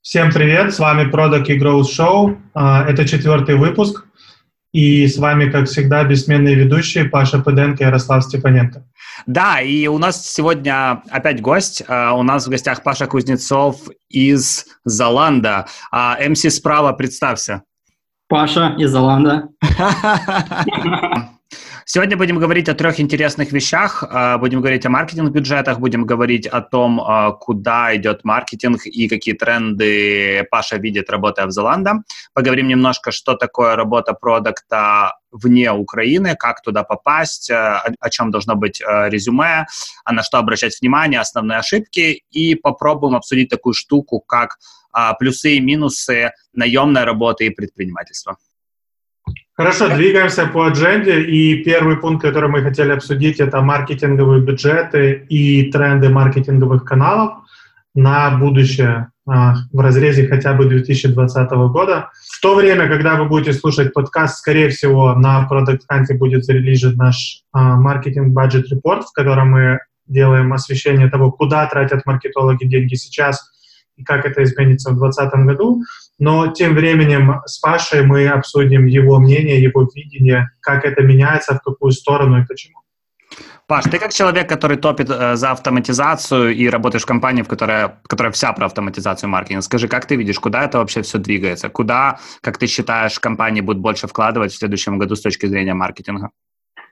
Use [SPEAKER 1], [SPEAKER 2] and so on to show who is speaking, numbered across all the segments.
[SPEAKER 1] Всем привет, с вами Product и Growth Show. А, это четвертый выпуск. И с вами, как всегда, бессменные ведущие Паша Пыденко и Ярослав Степаненко.
[SPEAKER 2] Да, и у нас сегодня опять гость. А, у нас в гостях Паша Кузнецов из Золанда. МС справа, представься.
[SPEAKER 3] Паша из Золанда.
[SPEAKER 2] Сегодня будем говорить о трех интересных вещах. А, будем говорить о маркетинг-бюджетах, будем говорить о том, а, куда идет маркетинг и какие тренды Паша видит, работая в Золанда. Поговорим немножко, что такое работа продукта вне Украины, как туда попасть, а, о чем должно быть резюме, на что обращать внимание, основные ошибки, и попробуем обсудить такую штуку, как плюсы и минусы наемной работы и предпринимательства.
[SPEAKER 1] Хорошо, двигаемся по адженде. И первый пункт, который мы хотели обсудить, это маркетинговые бюджеты и тренды маркетинговых каналов на будущее а, в разрезе хотя бы 2020 года. В то время, когда вы будете слушать подкаст, скорее всего, на Product Hunt будет зарелижен наш маркетинг бюджет репорт, в котором мы делаем освещение того, куда тратят маркетологи деньги сейчас и как это изменится в 2020 году. Но тем временем с Пашей мы обсудим его мнение, его видение, как это меняется, в какую сторону и почему.
[SPEAKER 2] Паш, ты как человек, который топит э, за автоматизацию и работаешь в компании, в которой, которая вся про автоматизацию маркетинга, скажи, как ты видишь, куда это вообще все двигается? Куда, как ты считаешь, компании будут больше вкладывать в следующем году с точки зрения маркетинга?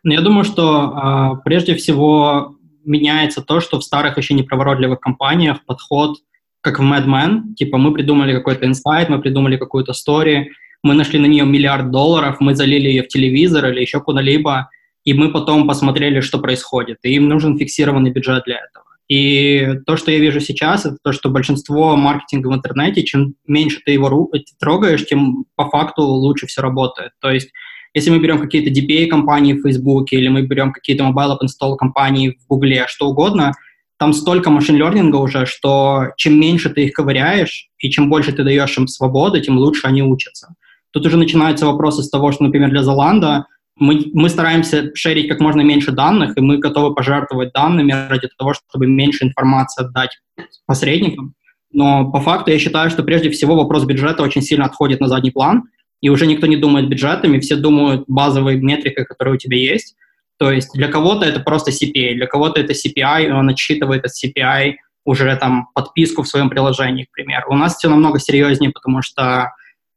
[SPEAKER 3] Ну, я думаю, что э, прежде всего меняется то, что в старых еще неповоротливых компаниях подход как в Mad Men, типа мы придумали какой-то инсайт, мы придумали какую-то историю, мы нашли на нее миллиард долларов, мы залили ее в телевизор или еще куда-либо, и мы потом посмотрели, что происходит. И им нужен фиксированный бюджет для этого. И то, что я вижу сейчас, это то, что большинство маркетинга в интернете, чем меньше ты его трогаешь, тем по факту лучше все работает. То есть если мы берем какие-то DPA-компании в Facebook или мы берем какие-то mobile app install компании в Google, что угодно – там столько машин-лернинга уже, что чем меньше ты их ковыряешь, и чем больше ты даешь им свободы, тем лучше они учатся. Тут уже начинаются вопросы с того, что, например, для Золанда мы, мы стараемся шерить как можно меньше данных, и мы готовы пожертвовать данными ради того, чтобы меньше информации отдать посредникам. Но по факту я считаю, что прежде всего вопрос бюджета очень сильно отходит на задний план, и уже никто не думает бюджетами, все думают базовой метрикой, которая у тебя есть. То есть для кого-то это просто CPA, для кого-то это CPI, и он отсчитывает от CPI уже там подписку в своем приложении, к примеру. У нас все намного серьезнее, потому что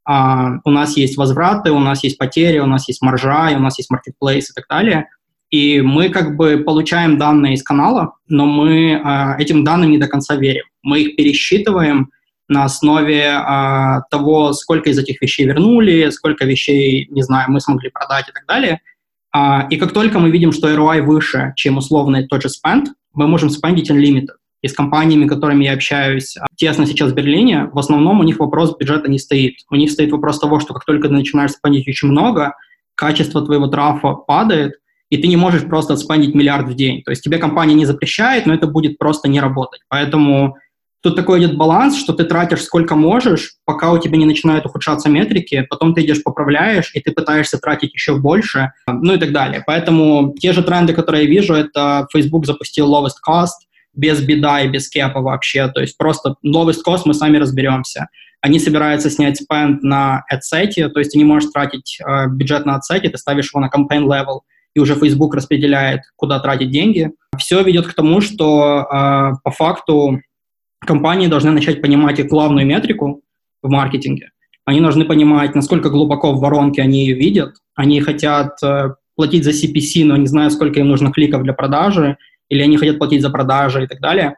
[SPEAKER 3] а, у нас есть возвраты, у нас есть потери, у нас есть маржа, и у нас есть marketplace и так далее. И мы как бы получаем данные из канала, но мы а, этим данным не до конца верим. Мы их пересчитываем на основе а, того, сколько из этих вещей вернули, сколько вещей, не знаю, мы смогли продать и так далее – и как только мы видим, что ROI выше, чем условный тот же spend, мы можем spendить unlimited. И с компаниями, которыми я общаюсь а, тесно сейчас в Берлине, в основном у них вопрос бюджета не стоит. У них стоит вопрос того, что как только ты начинаешь спендить очень много, качество твоего трафа падает, и ты не можешь просто спендить миллиард в день. То есть тебе компания не запрещает, но это будет просто не работать. Поэтому Тут такой идет баланс, что ты тратишь сколько можешь, пока у тебя не начинают ухудшаться метрики, потом ты идешь поправляешь, и ты пытаешься тратить еще больше, ну и так далее. Поэтому те же тренды, которые я вижу, это Facebook запустил lowest cost, без беда и без кепа вообще, то есть просто lowest cost мы сами разберемся. Они собираются снять спенд на AdSet, то есть ты не можешь тратить э, бюджет на AdSet, ты ставишь его на campaign level, и уже Facebook распределяет, куда тратить деньги. Все ведет к тому, что э, по факту компании должны начать понимать и главную метрику в маркетинге. Они должны понимать, насколько глубоко в воронке они ее видят. Они хотят э, платить за CPC, но не знают, сколько им нужно кликов для продажи, или они хотят платить за продажи и так далее.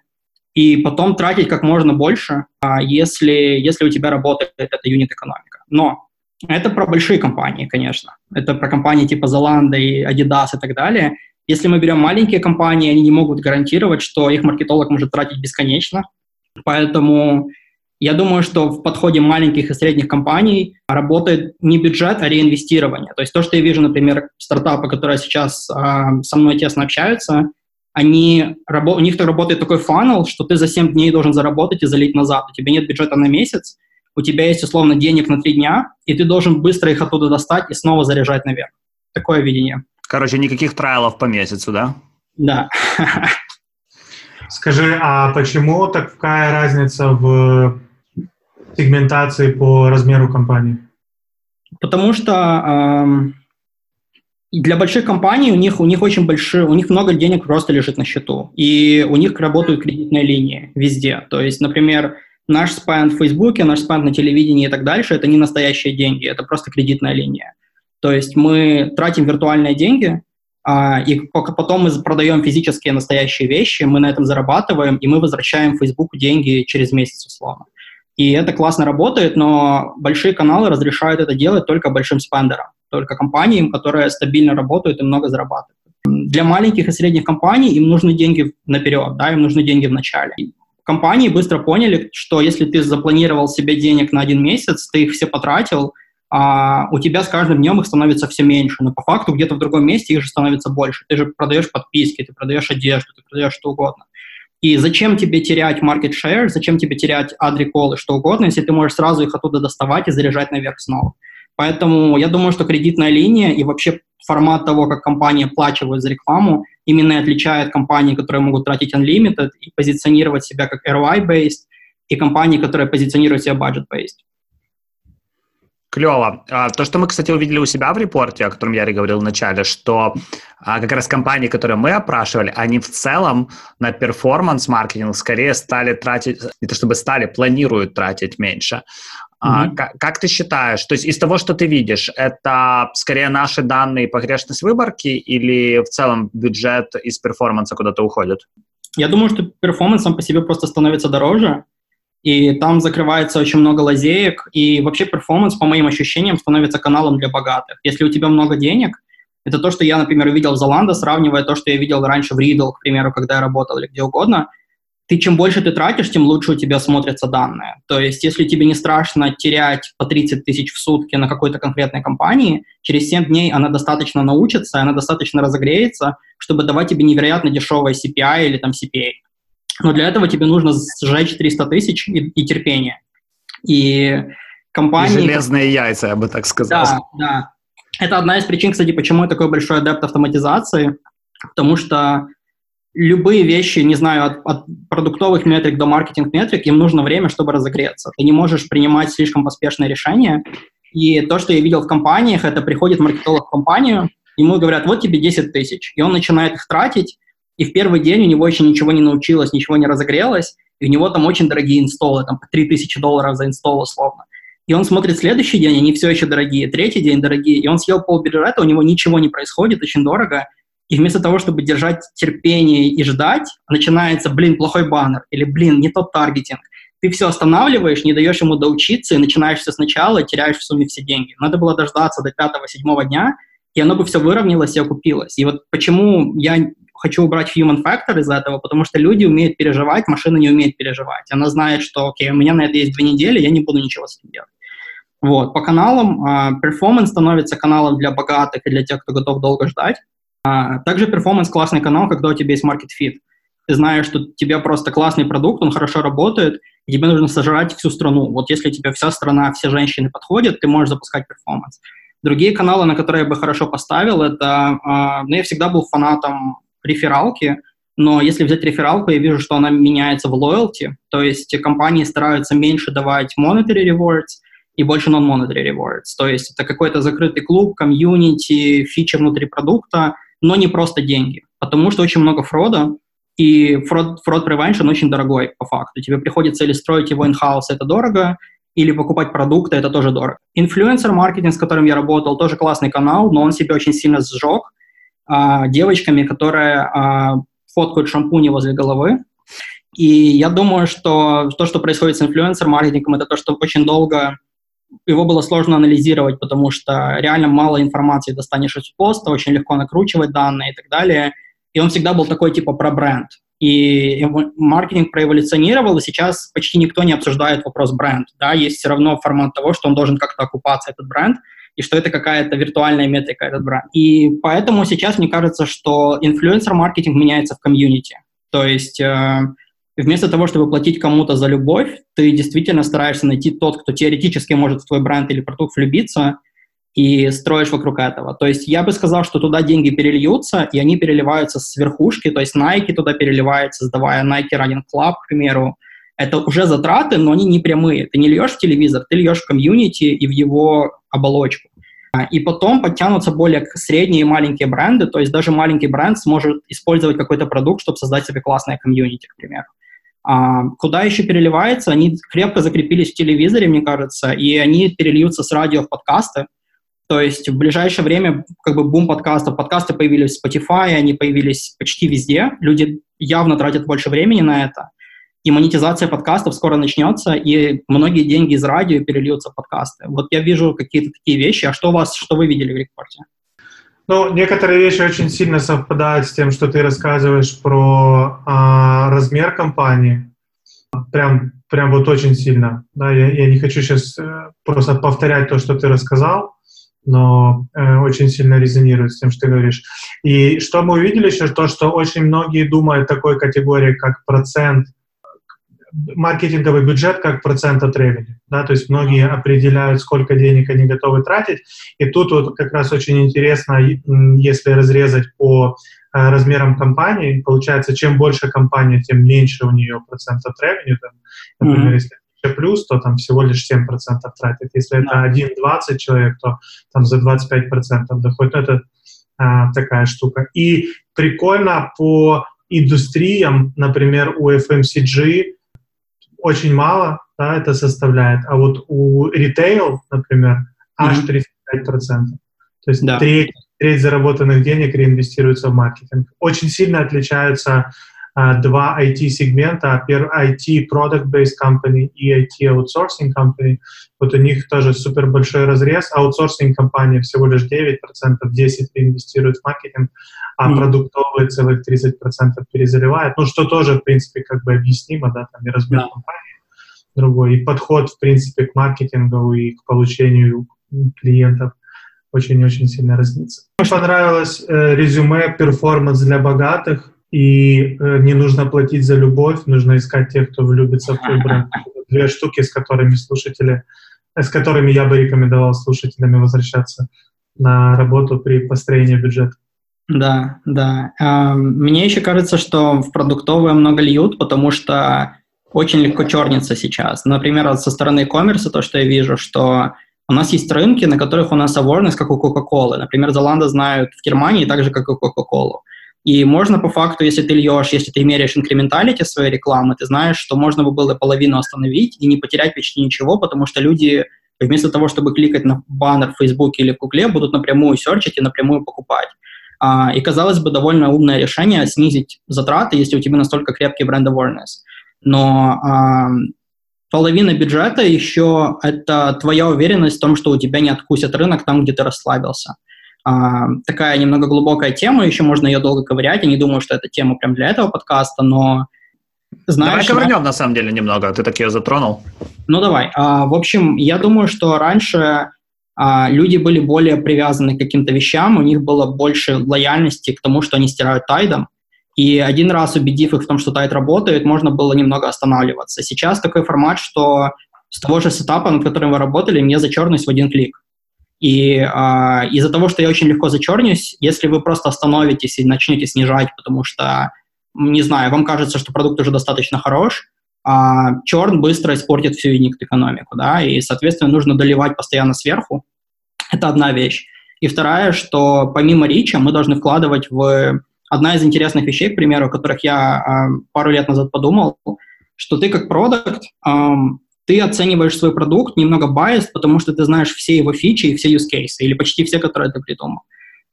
[SPEAKER 3] И потом тратить как можно больше, а если, если у тебя работает эта юнит-экономика. Но это про большие компании, конечно. Это про компании типа Zalando и Adidas и так далее. Если мы берем маленькие компании, они не могут гарантировать, что их маркетолог может тратить бесконечно, Поэтому я думаю, что в подходе маленьких и средних компаний работает не бюджет, а реинвестирование. То есть то, что я вижу, например, стартапы, которые сейчас э, со мной тесно общаются, они, у них работает такой фанал, что ты за 7 дней должен заработать и залить назад. У тебя нет бюджета на месяц, у тебя есть условно денег на 3 дня, и ты должен быстро их оттуда достать и снова заряжать наверх. Такое видение.
[SPEAKER 2] Короче, никаких трайлов по месяцу, да?
[SPEAKER 3] Да.
[SPEAKER 1] Скажи, а почему такая разница в сегментации по размеру компании?
[SPEAKER 3] Потому что э, для больших компаний у них, у них очень большие, у них много денег просто лежит на счету, и у них работают кредитные линии везде. То есть, например, наш спенд в Фейсбуке, наш спенд на телевидении и так дальше, это не настоящие деньги, это просто кредитная линия. То есть мы тратим виртуальные деньги, и потом мы продаем физические настоящие вещи, мы на этом зарабатываем, и мы возвращаем Facebook деньги через месяц условно. И это классно работает, но большие каналы разрешают это делать только большим спендерам, только компаниям, которые стабильно работают и много зарабатывают. Для маленьких и средних компаний им нужны деньги наперед, да, им нужны деньги в начале. Компании быстро поняли, что если ты запланировал себе денег на один месяц, ты их все потратил, а у тебя с каждым днем их становится все меньше, но по факту где-то в другом месте их же становится больше. Ты же продаешь подписки, ты продаешь одежду, ты продаешь что угодно. И зачем тебе терять market share, зачем тебе терять адриколы, что угодно, если ты можешь сразу их оттуда доставать и заряжать наверх снова. Поэтому я думаю, что кредитная линия и вообще формат того, как компании оплачивают за рекламу, именно отличает компании, которые могут тратить unlimited и позиционировать себя как ROI-based, и компании, которые позиционируют себя budget-based.
[SPEAKER 2] Клево. А, то, что мы, кстати, увидели у себя в репорте, о котором я говорил в начале, что а, как раз компании, которые мы опрашивали, они в целом на performance-маркетинг скорее стали тратить, не то чтобы стали, планируют тратить меньше. Mm-hmm. А, как, как ты считаешь, то есть из того, что ты видишь, это скорее наши данные погрешность выборки или в целом бюджет из performance а куда-то уходит?
[SPEAKER 3] Я думаю, что performance сам по себе просто становится дороже, и там закрывается очень много лазеек, и вообще performance, по моим ощущениям, становится каналом для богатых. Если у тебя много денег, это то, что я, например, увидел в Zalando, сравнивая то, что я видел раньше в Riddle, к примеру, когда я работал или где угодно, ты чем больше ты тратишь, тем лучше у тебя смотрятся данные. То есть, если тебе не страшно терять по 30 тысяч в сутки на какой-то конкретной компании, через 7 дней она достаточно научится, она достаточно разогреется, чтобы давать тебе невероятно дешевое CPI или там CPA. Но для этого тебе нужно сжечь 300 тысяч и, и терпение. И компании...
[SPEAKER 2] И железные яйца, я бы так сказал.
[SPEAKER 3] Да, да. Это одна из причин, кстати, почему я такой большой адепт автоматизации, потому что любые вещи, не знаю, от, от продуктовых метрик до маркетинг-метрик, им нужно время, чтобы разогреться. Ты не можешь принимать слишком поспешные решения. И то, что я видел в компаниях, это приходит маркетолог в компанию, ему говорят, вот тебе 10 тысяч, и он начинает их тратить, и в первый день у него еще ничего не научилось, ничего не разогрелось, и у него там очень дорогие инсталлы, там по 3000 долларов за инсталл условно. И он смотрит следующий день, они все еще дорогие, третий день дорогие, и он съел пол бюджета, у него ничего не происходит, очень дорого, и вместо того, чтобы держать терпение и ждать, начинается, блин, плохой баннер, или, блин, не тот таргетинг. Ты все останавливаешь, не даешь ему доучиться, и начинаешь все сначала, и теряешь в сумме все деньги. Надо было дождаться до пятого-седьмого дня, и оно бы все выровнялось и окупилось. И вот почему я хочу убрать human factor из этого, потому что люди умеют переживать, машина не умеет переживать. Она знает, что, окей, у меня на это есть две недели, я не буду ничего с этим делать. Вот. По каналам uh, performance становится каналом для богатых и для тех, кто готов долго ждать. А, также performance классный канал, когда у тебя есть market fit. Ты знаешь, что у тебя просто классный продукт, он хорошо работает, и тебе нужно сожрать всю страну. Вот если тебе вся страна, все женщины подходят, ты можешь запускать performance. Другие каналы, на которые я бы хорошо поставил, это... Э, ну, я всегда был фанатом рефералки, но если взять рефералку, я вижу, что она меняется в loyalty, то есть компании стараются меньше давать monetary rewards и больше non-monetary rewards. То есть это какой-то закрытый клуб, комьюнити, фича внутри продукта – но не просто деньги, потому что очень много фрода, и фрод, фрод prevention очень дорогой по факту. Тебе приходится или строить его in-house, это дорого, или покупать продукты, это тоже дорого. Инфлюенсер-маркетинг, с которым я работал, тоже классный канал, но он себя очень сильно сжег а, девочками, которые а, фоткают шампуни возле головы. И я думаю, что то, что происходит с инфлюенсер-маркетингом, это то, что очень долго его было сложно анализировать, потому что реально мало информации достанешь из поста, очень легко накручивать данные и так далее. И он всегда был такой типа про бренд. И маркетинг проэволюционировал, и сейчас почти никто не обсуждает вопрос бренд. Да? Есть все равно формат того, что он должен как-то окупаться, этот бренд, и что это какая-то виртуальная метрика, этот бренд. И поэтому сейчас мне кажется, что инфлюенсер-маркетинг меняется в комьюнити. То есть э, вместо того, чтобы платить кому-то за любовь, ты действительно стараешься найти тот, кто теоретически может в твой бренд или продукт влюбиться, и строишь вокруг этого. То есть я бы сказал, что туда деньги перельются, и они переливаются с верхушки, то есть Nike туда переливается, сдавая Nike Running Club, к примеру, это уже затраты, но они не прямые. Ты не льешь в телевизор, ты льешь в комьюнити и в его оболочку. А, и потом подтянутся более средние и маленькие бренды, то есть даже маленький бренд сможет использовать какой-то продукт, чтобы создать себе классное комьюнити, к примеру. А, куда еще переливается? Они крепко закрепились в телевизоре, мне кажется, и они перельются с радио в подкасты. То есть в ближайшее время как бы бум подкастов. Подкасты появились в Spotify, они появились почти везде. Люди явно тратят больше времени на это и монетизация подкастов скоро начнется, и многие деньги из радио перельются в подкасты. Вот я вижу какие-то такие вещи. А что у вас, что вы видели в репорте?
[SPEAKER 1] Ну, некоторые вещи очень сильно совпадают с тем, что ты рассказываешь про а, размер компании. Прям, прям вот очень сильно. Да, я, я не хочу сейчас э, просто повторять то, что ты рассказал, но э, очень сильно резонирует с тем, что ты говоришь. И что мы увидели еще, то, что очень многие думают такой категории, как процент – маркетинговый бюджет как процент от ревени. Да, то есть многие определяют, сколько денег они готовы тратить. И тут вот как раз очень интересно, если разрезать по э, размерам компании, получается, чем больше компания, тем меньше у нее процент от ревени. Там, например, mm-hmm. если плюс, то там всего лишь 7% тратит. Если это 1-20 человек, то там за 25% доходит. Ну, это а, такая штука. И прикольно по индустриям, например, у FMCG очень мало, да, это составляет, а вот у ритейл, например, аж mm-hmm. 35%. То есть да. треть, треть заработанных денег реинвестируется в маркетинг. Очень сильно отличаются а, два IT-сегмента. IT Product-Based Company и IT Outsourcing Company. Вот у них тоже супер большой разрез. Аутсорсинг компания всего лишь 9%, 10% реинвестирует в маркетинг, а mm. продуктовые целых 30% перезаливают. Ну, что тоже, в принципе, как бы объяснимо, да, там и размер yeah. компании другой, и подход, в принципе, к маркетингу и к получению клиентов очень-очень сильно разнится. Мне понравилось э, резюме «Перформанс для богатых», и э, не нужно платить за любовь, нужно искать тех, кто влюбится в твой бренд. Две штуки, с которыми слушатели, с которыми я бы рекомендовал слушателями возвращаться на работу при построении бюджета.
[SPEAKER 3] Да, да. А, мне еще кажется, что в продуктовые много льют, потому что очень легко черниться сейчас. Например, со стороны e-commerce, то, что я вижу, что у нас есть рынки, на которых у нас awareness, как у Coca-Cola. Например, Золанда знают в Германии так же, как и Coca-Cola. И можно по факту, если ты льешь, если ты меряешь инкременталити своей рекламы, ты знаешь, что можно бы было половину остановить и не потерять почти ничего, потому что люди вместо того, чтобы кликать на баннер в Фейсбуке или в Гугле, будут напрямую серчить и напрямую покупать. А, и, казалось бы, довольно умное решение снизить затраты, если у тебя настолько крепкий бренд awareness. Но а, половина бюджета еще это твоя уверенность в том, что у тебя не откусят рынок там, где ты расслабился. А, такая немного глубокая тема, еще можно ее долго ковырять. Я не думаю, что это тема прям для этого подкаста, но
[SPEAKER 2] знаешь... Давай ковырнем, на самом деле, немного. Ты так ее затронул.
[SPEAKER 3] Ну, давай. А, в общем, я думаю, что раньше а, люди были более привязаны к каким-то вещам, у них было больше лояльности к тому, что они стирают тайдом. И один раз убедив их в том, что тайд работает, можно было немного останавливаться. Сейчас такой формат, что с того же сетапа, над которым вы работали, мне зачернусь в один клик. И а, из-за того, что я очень легко зачернюсь, если вы просто остановитесь и начнете снижать, потому что, не знаю, вам кажется, что продукт уже достаточно хорош, а черн быстро испортит всю юнит-экономику, да, и, соответственно, нужно доливать постоянно сверху. Это одна вещь. И вторая, что помимо рича мы должны вкладывать в... Одна из интересных вещей, к примеру, о которых я а, пару лет назад подумал, что ты как продукт ты оцениваешь свой продукт немного biased, потому что ты знаешь все его фичи и все use cases, или почти все, которые ты придумал.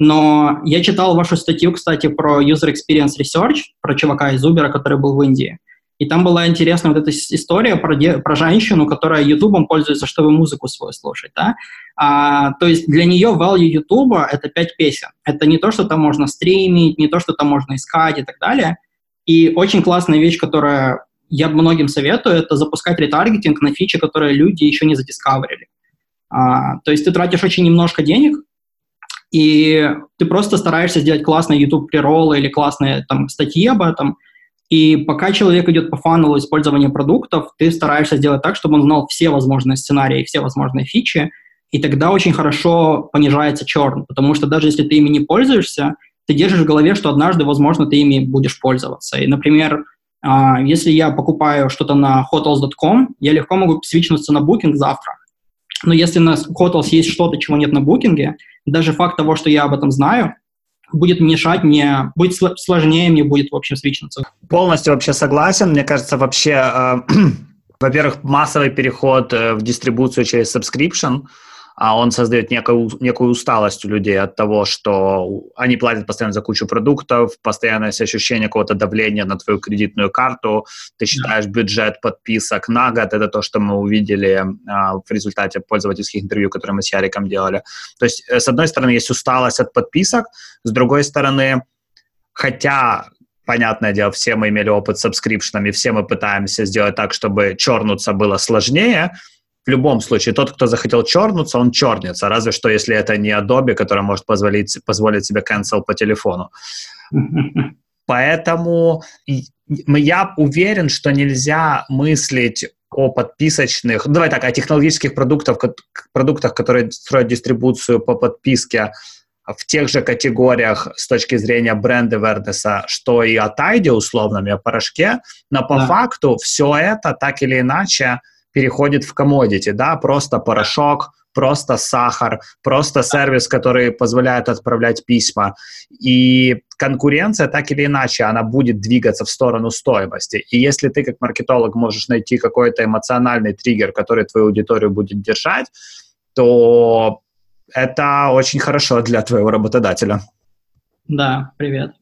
[SPEAKER 3] Но я читал вашу статью, кстати, про User Experience Research, про чувака из Uber, который был в Индии. И там была интересная вот эта история про, де, про женщину, которая Ютубом пользуется, чтобы музыку свою слушать. Да? А, то есть для нее value Ютуба — это пять песен. Это не то, что там можно стримить, не то, что там можно искать и так далее. И очень классная вещь, которая я многим советую, это запускать ретаргетинг на фичи, которые люди еще не задискаверили. А, то есть ты тратишь очень немножко денег, и ты просто стараешься сделать классные YouTube приролы или классные там статьи об этом, и пока человек идет по фанелу использования продуктов, ты стараешься сделать так, чтобы он знал все возможные сценарии, все возможные фичи, и тогда очень хорошо понижается черн, потому что даже если ты ими не пользуешься, ты держишь в голове, что однажды, возможно, ты ими будешь пользоваться. И, например, А, если я покупаю что-то на hotels.com, я легко могу свичнуться на Booking завтра. Но если на Hotels есть что-то, чего нет на Booking, даже факт того, что я об этом знаю, будет мешать мне, будет сложнее мне будет, в общем, свичнуться.
[SPEAKER 2] Полностью вообще согласен. Мне кажется, вообще, э, во-первых, массовый переход э, в дистрибуцию через subscription – а он создает некую, некую усталость у людей от того, что они платят постоянно за кучу продуктов, постоянное ощущение какого-то давления на твою кредитную карту, ты считаешь бюджет подписок на год, это то, что мы увидели а, в результате пользовательских интервью, которые мы с Яриком делали. То есть, э, с одной стороны, есть усталость от подписок, с другой стороны, хотя понятное дело, все мы имели опыт с сабскрипшенами, все мы пытаемся сделать так, чтобы чернуться было сложнее, в любом случае, тот, кто захотел чернуться, он чернется, разве что если это не Adobe, который может позволить, позволить себе cancel по телефону. Поэтому я уверен, что нельзя мыслить о подписочных, ну, давай так, о технологических продуктах, продуктах, которые строят дистрибуцию по подписке в тех же категориях с точки зрения бренда Вердеса, что и о Тайде условном, и о порошке, но по да. факту все это так или иначе переходит в commodity, да, просто порошок, просто сахар, просто сервис, который позволяет отправлять письма. И конкуренция так или иначе, она будет двигаться в сторону стоимости. И если ты как маркетолог можешь найти какой-то эмоциональный триггер, который твою аудиторию будет держать, то это очень хорошо для твоего работодателя.
[SPEAKER 3] Да, привет.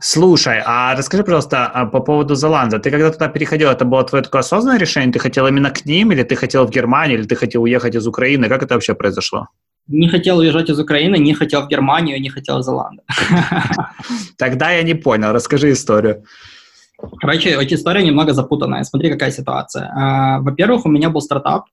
[SPEAKER 2] Слушай, а расскажи, пожалуйста, а по поводу Золанда. Ты когда туда переходил, это было твое такое осознанное решение? Ты хотел именно к ним, или ты хотел в Германию, или ты хотел уехать из Украины? Как это вообще произошло?
[SPEAKER 3] Не хотел уезжать из Украины, не хотел в Германию, не хотел в Золанда.
[SPEAKER 2] Тогда я не понял. Расскажи историю.
[SPEAKER 3] Короче, эта история немного запутанная. Смотри, какая ситуация. А, во-первых, у меня был стартап,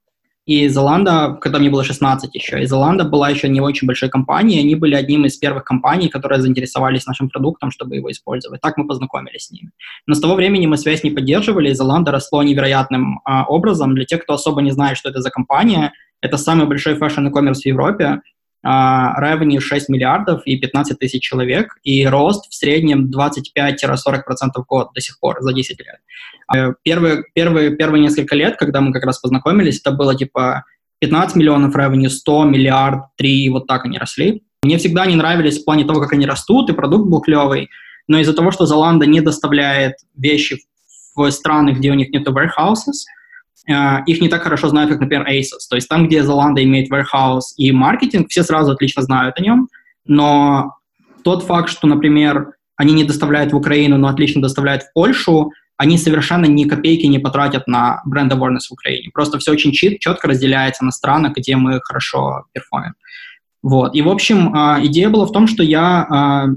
[SPEAKER 3] и Золанда, когда мне было 16 еще, и Золанда была еще не очень большой компанией, они были одним из первых компаний, которые заинтересовались нашим продуктом, чтобы его использовать. Так мы познакомились с ними. Но с того времени мы связь не поддерживали, и Zalando росло невероятным а, образом. Для тех, кто особо не знает, что это за компания, это самый большой fashion e-commerce в Европе, revenue 6 миллиардов и 15 тысяч человек, и рост в среднем 25-40% в год до сих пор, за 10 лет. Э, первые, первые, первые несколько лет, когда мы как раз познакомились, это было типа 15 миллионов revenue, 100, миллиард, 3, вот так они росли. Мне всегда не нравились в плане того, как они растут, и продукт был клевый, но из-за того, что Zalando не доставляет вещи в страны, где у них нет warehouses, их не так хорошо знают, как, например, Asos. То есть там, где Zalando имеет warehouse и маркетинг, все сразу отлично знают о нем, но тот факт, что, например, они не доставляют в Украину, но отлично доставляют в Польшу, они совершенно ни копейки не потратят на бренд awareness в Украине. Просто все очень чит, четко разделяется на страны, где мы хорошо перформим. Вот. И, в общем, э, идея была в том, что я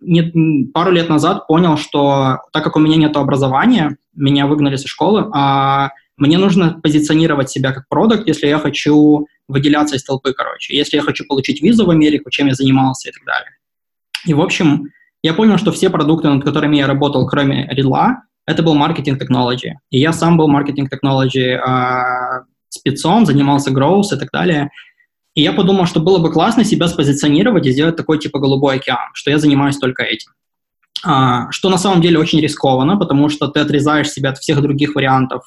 [SPEAKER 3] не, пару лет назад понял, что так как у меня нет образования, меня выгнали со школы, а мне нужно позиционировать себя как продукт, если я хочу выделяться из толпы, короче. Если я хочу получить визу в Америку, чем я занимался и так далее. И, в общем, я понял, что все продукты, над которыми я работал, кроме Редла, это был маркетинг технологии. И я сам был маркетинг технологии э, спецом, занимался growth и так далее. И я подумал, что было бы классно себя спозиционировать и сделать такой типа голубой океан, что я занимаюсь только этим. А, что на самом деле очень рискованно, потому что ты отрезаешь себя от всех других вариантов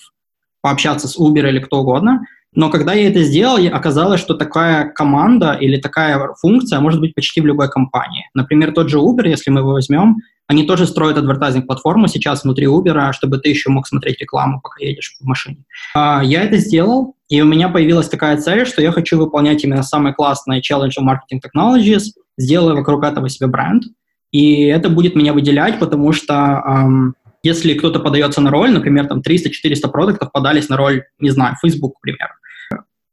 [SPEAKER 3] пообщаться с Uber или кто угодно. Но когда я это сделал, оказалось, что такая команда или такая функция может быть почти в любой компании. Например, тот же Uber, если мы его возьмем, они тоже строят адвертайзинг-платформу сейчас внутри Uber, чтобы ты еще мог смотреть рекламу, пока едешь в машине. А, я это сделал, и у меня появилась такая цель, что я хочу выполнять именно самые классные Challenge of Marketing Technologies, сделаю вокруг этого себе бренд, и это будет меня выделять, потому что эм, если кто-то подается на роль, например, там 300-400 продуктов подались на роль, не знаю, Facebook, к примеру,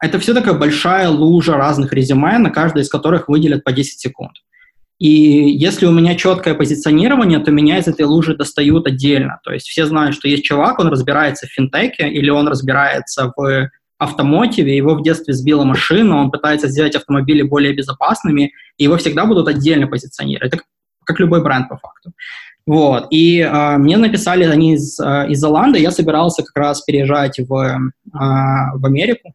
[SPEAKER 3] это все такая большая лужа разных резюме, на каждое из которых выделят по 10 секунд. И если у меня четкое позиционирование, то меня из этой лужи достают отдельно. То есть все знают, что есть чувак, он разбирается в финтеке или он разбирается в автомотиве, его в детстве сбила машина, он пытается сделать автомобили более безопасными, и его всегда будут отдельно позиционировать. Это как любой бренд по факту. Вот. И э, мне написали они из, э, из Золанда, я собирался как раз переезжать в, э, в Америку.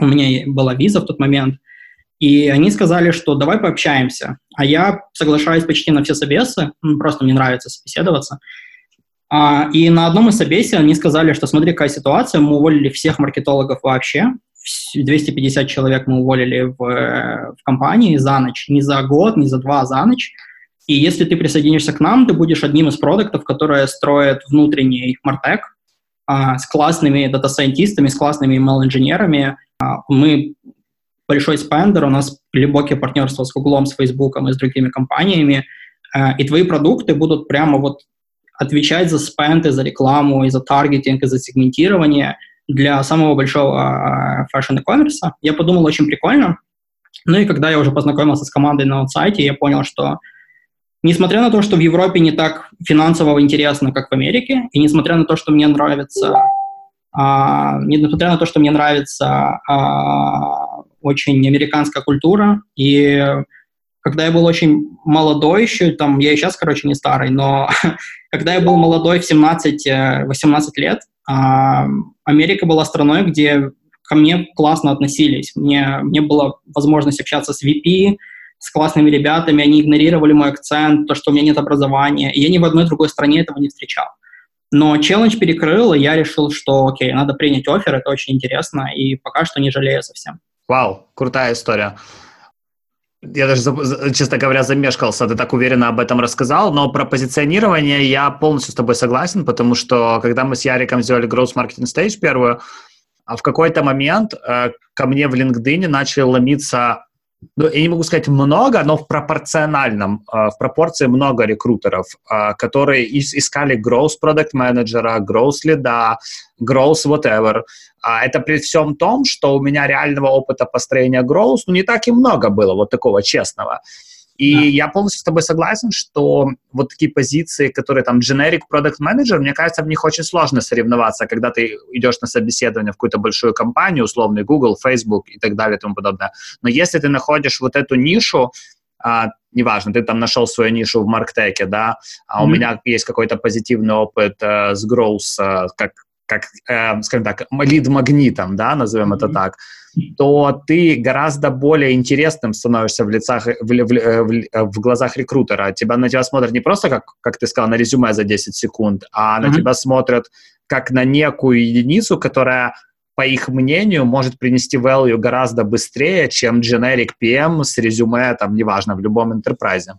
[SPEAKER 3] У меня была виза в тот момент. И они сказали, что давай пообщаемся. А я соглашаюсь почти на все собесы, просто мне нравится собеседоваться. А, и на одном из собесий они сказали, что смотри, какая ситуация, мы уволили всех маркетологов вообще, 250 человек мы уволили в, в компании за ночь, не за год, не за два, а за ночь. И если ты присоединишься к нам, ты будешь одним из продуктов, которые строят внутренний Martech а, с классными дата-сайентистами, с классными ML-инженерами. А, мы большой спендер, у нас глубокие партнерства с Google, с Facebook и с другими компаниями, а, и твои продукты будут прямо вот отвечать за спенд, и за рекламу, и за таргетинг, и за сегментирование для самого большого fashion e-commerce. Я подумал, очень прикольно. Ну и когда я уже познакомился с командой на сайте, я понял, что Несмотря на то, что в Европе не так финансово интересно, как в Америке, и несмотря на то, что мне нравится, а, несмотря на то, что мне нравится а, очень американская культура, и когда я был очень молодой еще, там, я и сейчас, короче, не старый, но когда я был молодой в 17-18 э, лет, а, Америка была страной, где ко мне классно относились. Мне, мне была возможность общаться с VP, с классными ребятами, они игнорировали мой акцент, то, что у меня нет образования, и я ни в одной другой стране этого не встречал. Но челлендж перекрыл, и я решил, что окей, надо принять офер, это очень интересно, и пока что не жалею совсем.
[SPEAKER 2] Вау, крутая история. Я даже, честно говоря, замешкался, ты так уверенно об этом рассказал, но про позиционирование я полностью с тобой согласен, потому что когда мы с Яриком сделали Growth Marketing Stage первую, а в какой-то момент э, ко мне в LinkedIn начали ломиться ну, я не могу сказать много, но в пропорциональном, э, в пропорции много рекрутеров, э, которые искали growth product менеджера, growth лида, growth whatever. А это при всем том, что у меня реального опыта построения growth ну, не так и много было, вот такого честного. И да. я полностью с тобой согласен, что вот такие позиции, которые там generic product manager, мне кажется, в них очень сложно соревноваться, когда ты идешь на собеседование в какую-то большую компанию, условный Google, Facebook и так далее и тому подобное. Но если ты находишь вот эту нишу, а, неважно, ты там нашел свою нишу в марктеке, да, а mm-hmm. у меня есть какой-то позитивный опыт э, с growth, э, как как, э, скажем так, лид-магнитом, да, назовем mm-hmm. это так, то ты гораздо более интересным становишься в, лицах, в, в, в, в глазах рекрутера. Тебя, на тебя смотрят не просто, как, как ты сказал, на резюме за 10 секунд, а mm-hmm. на тебя смотрят как на некую единицу, которая по их мнению, может принести value гораздо быстрее, чем generic PM с резюме, там, неважно, в любом enterprise.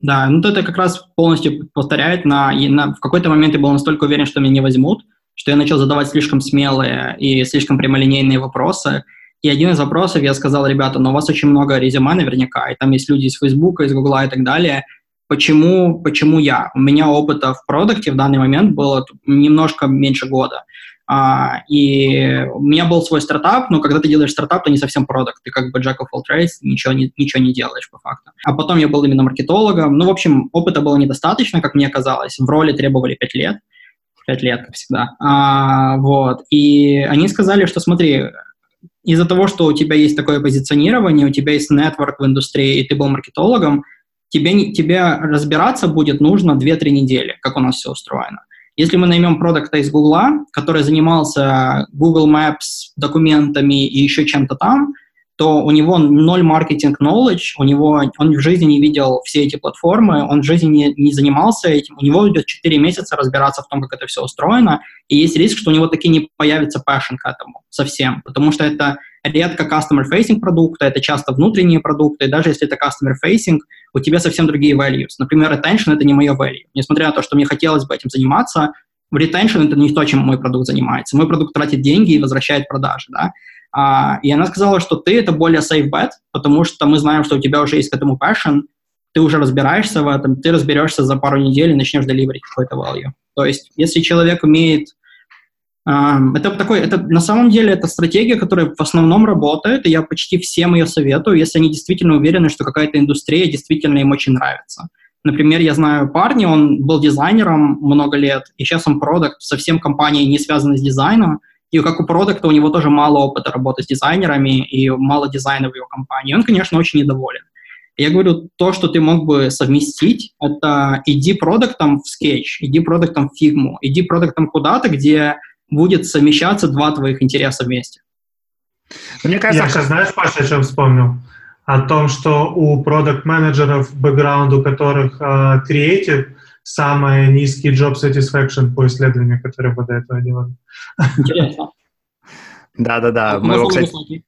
[SPEAKER 3] Да, ну это как раз полностью повторяет на, на в какой-то момент я был настолько уверен, что меня не возьмут, что я начал задавать слишком смелые и слишком прямолинейные вопросы. И один из вопросов я сказал, ребята, но у вас очень много резюме наверняка, и там есть люди из Фейсбука, из Гугла и так далее. Почему, почему я? У меня опыта в продукте в данный момент было немножко меньше года. А, и у меня был свой стартап, но когда ты делаешь стартап, то не совсем продукт, ты как бы jack of all trades, ничего не, ничего не делаешь по факту. А потом я был именно маркетологом. Ну, в общем, опыта было недостаточно, как мне казалось. В роли требовали 5 лет. 5 лет, всегда. А, вот. И они сказали, что смотри, из-за того, что у тебя есть такое позиционирование, у тебя есть нетворк в индустрии, и ты был маркетологом, тебе, тебе разбираться будет нужно 2-3 недели, как у нас все устроено. Если мы наймем продукта из Гугла, который занимался Google Maps, документами и еще чем-то там, то у него ноль маркетинг knowledge, у него, он в жизни не видел все эти платформы, он в жизни не, не занимался этим, у него идет 4 месяца разбираться в том, как это все устроено, и есть риск, что у него таки не появится passion к этому совсем, потому что это редко customer-facing продукты, это часто внутренние продукты, и даже если это customer-facing, у тебя совсем другие values. Например, retention — это не мое value. Несмотря на то, что мне хотелось бы этим заниматься, retention — это не то, чем мой продукт занимается. Мой продукт тратит деньги и возвращает продажи, да, а, и она сказала, что ты это более safe bet, потому что мы знаем, что у тебя уже есть к этому passion, ты уже разбираешься в этом, ты разберешься за пару недель и начнешь деливерить какой-то value. То есть, если человек умеет это такой, это на самом деле это стратегия, которая в основном работает, и я почти всем ее советую, если они действительно уверены, что какая-то индустрия действительно им очень нравится. Например, я знаю парня, он был дизайнером много лет, и сейчас он продукт совсем компании не связанной с дизайном, и как у продукта у него тоже мало опыта работы с дизайнерами и мало дизайна в его компании. Он, конечно, очень недоволен. Я говорю, то, что ты мог бы совместить, это иди продуктом в Sketch, иди продуктом в Figma, иди продуктом куда-то, где будет совмещаться два твоих интереса вместе.
[SPEAKER 1] Мне кажется, я сейчас, знаешь, Паша, о чем вспомнил? О том, что у продукт-менеджеров, бэкграунд у которых креатив, uh, самый низкий job satisfaction по исследованию, которое мы до этого делали.
[SPEAKER 3] Интересно.
[SPEAKER 2] Да-да-да. Мы его,
[SPEAKER 3] самый
[SPEAKER 2] кстати,
[SPEAKER 3] высокий?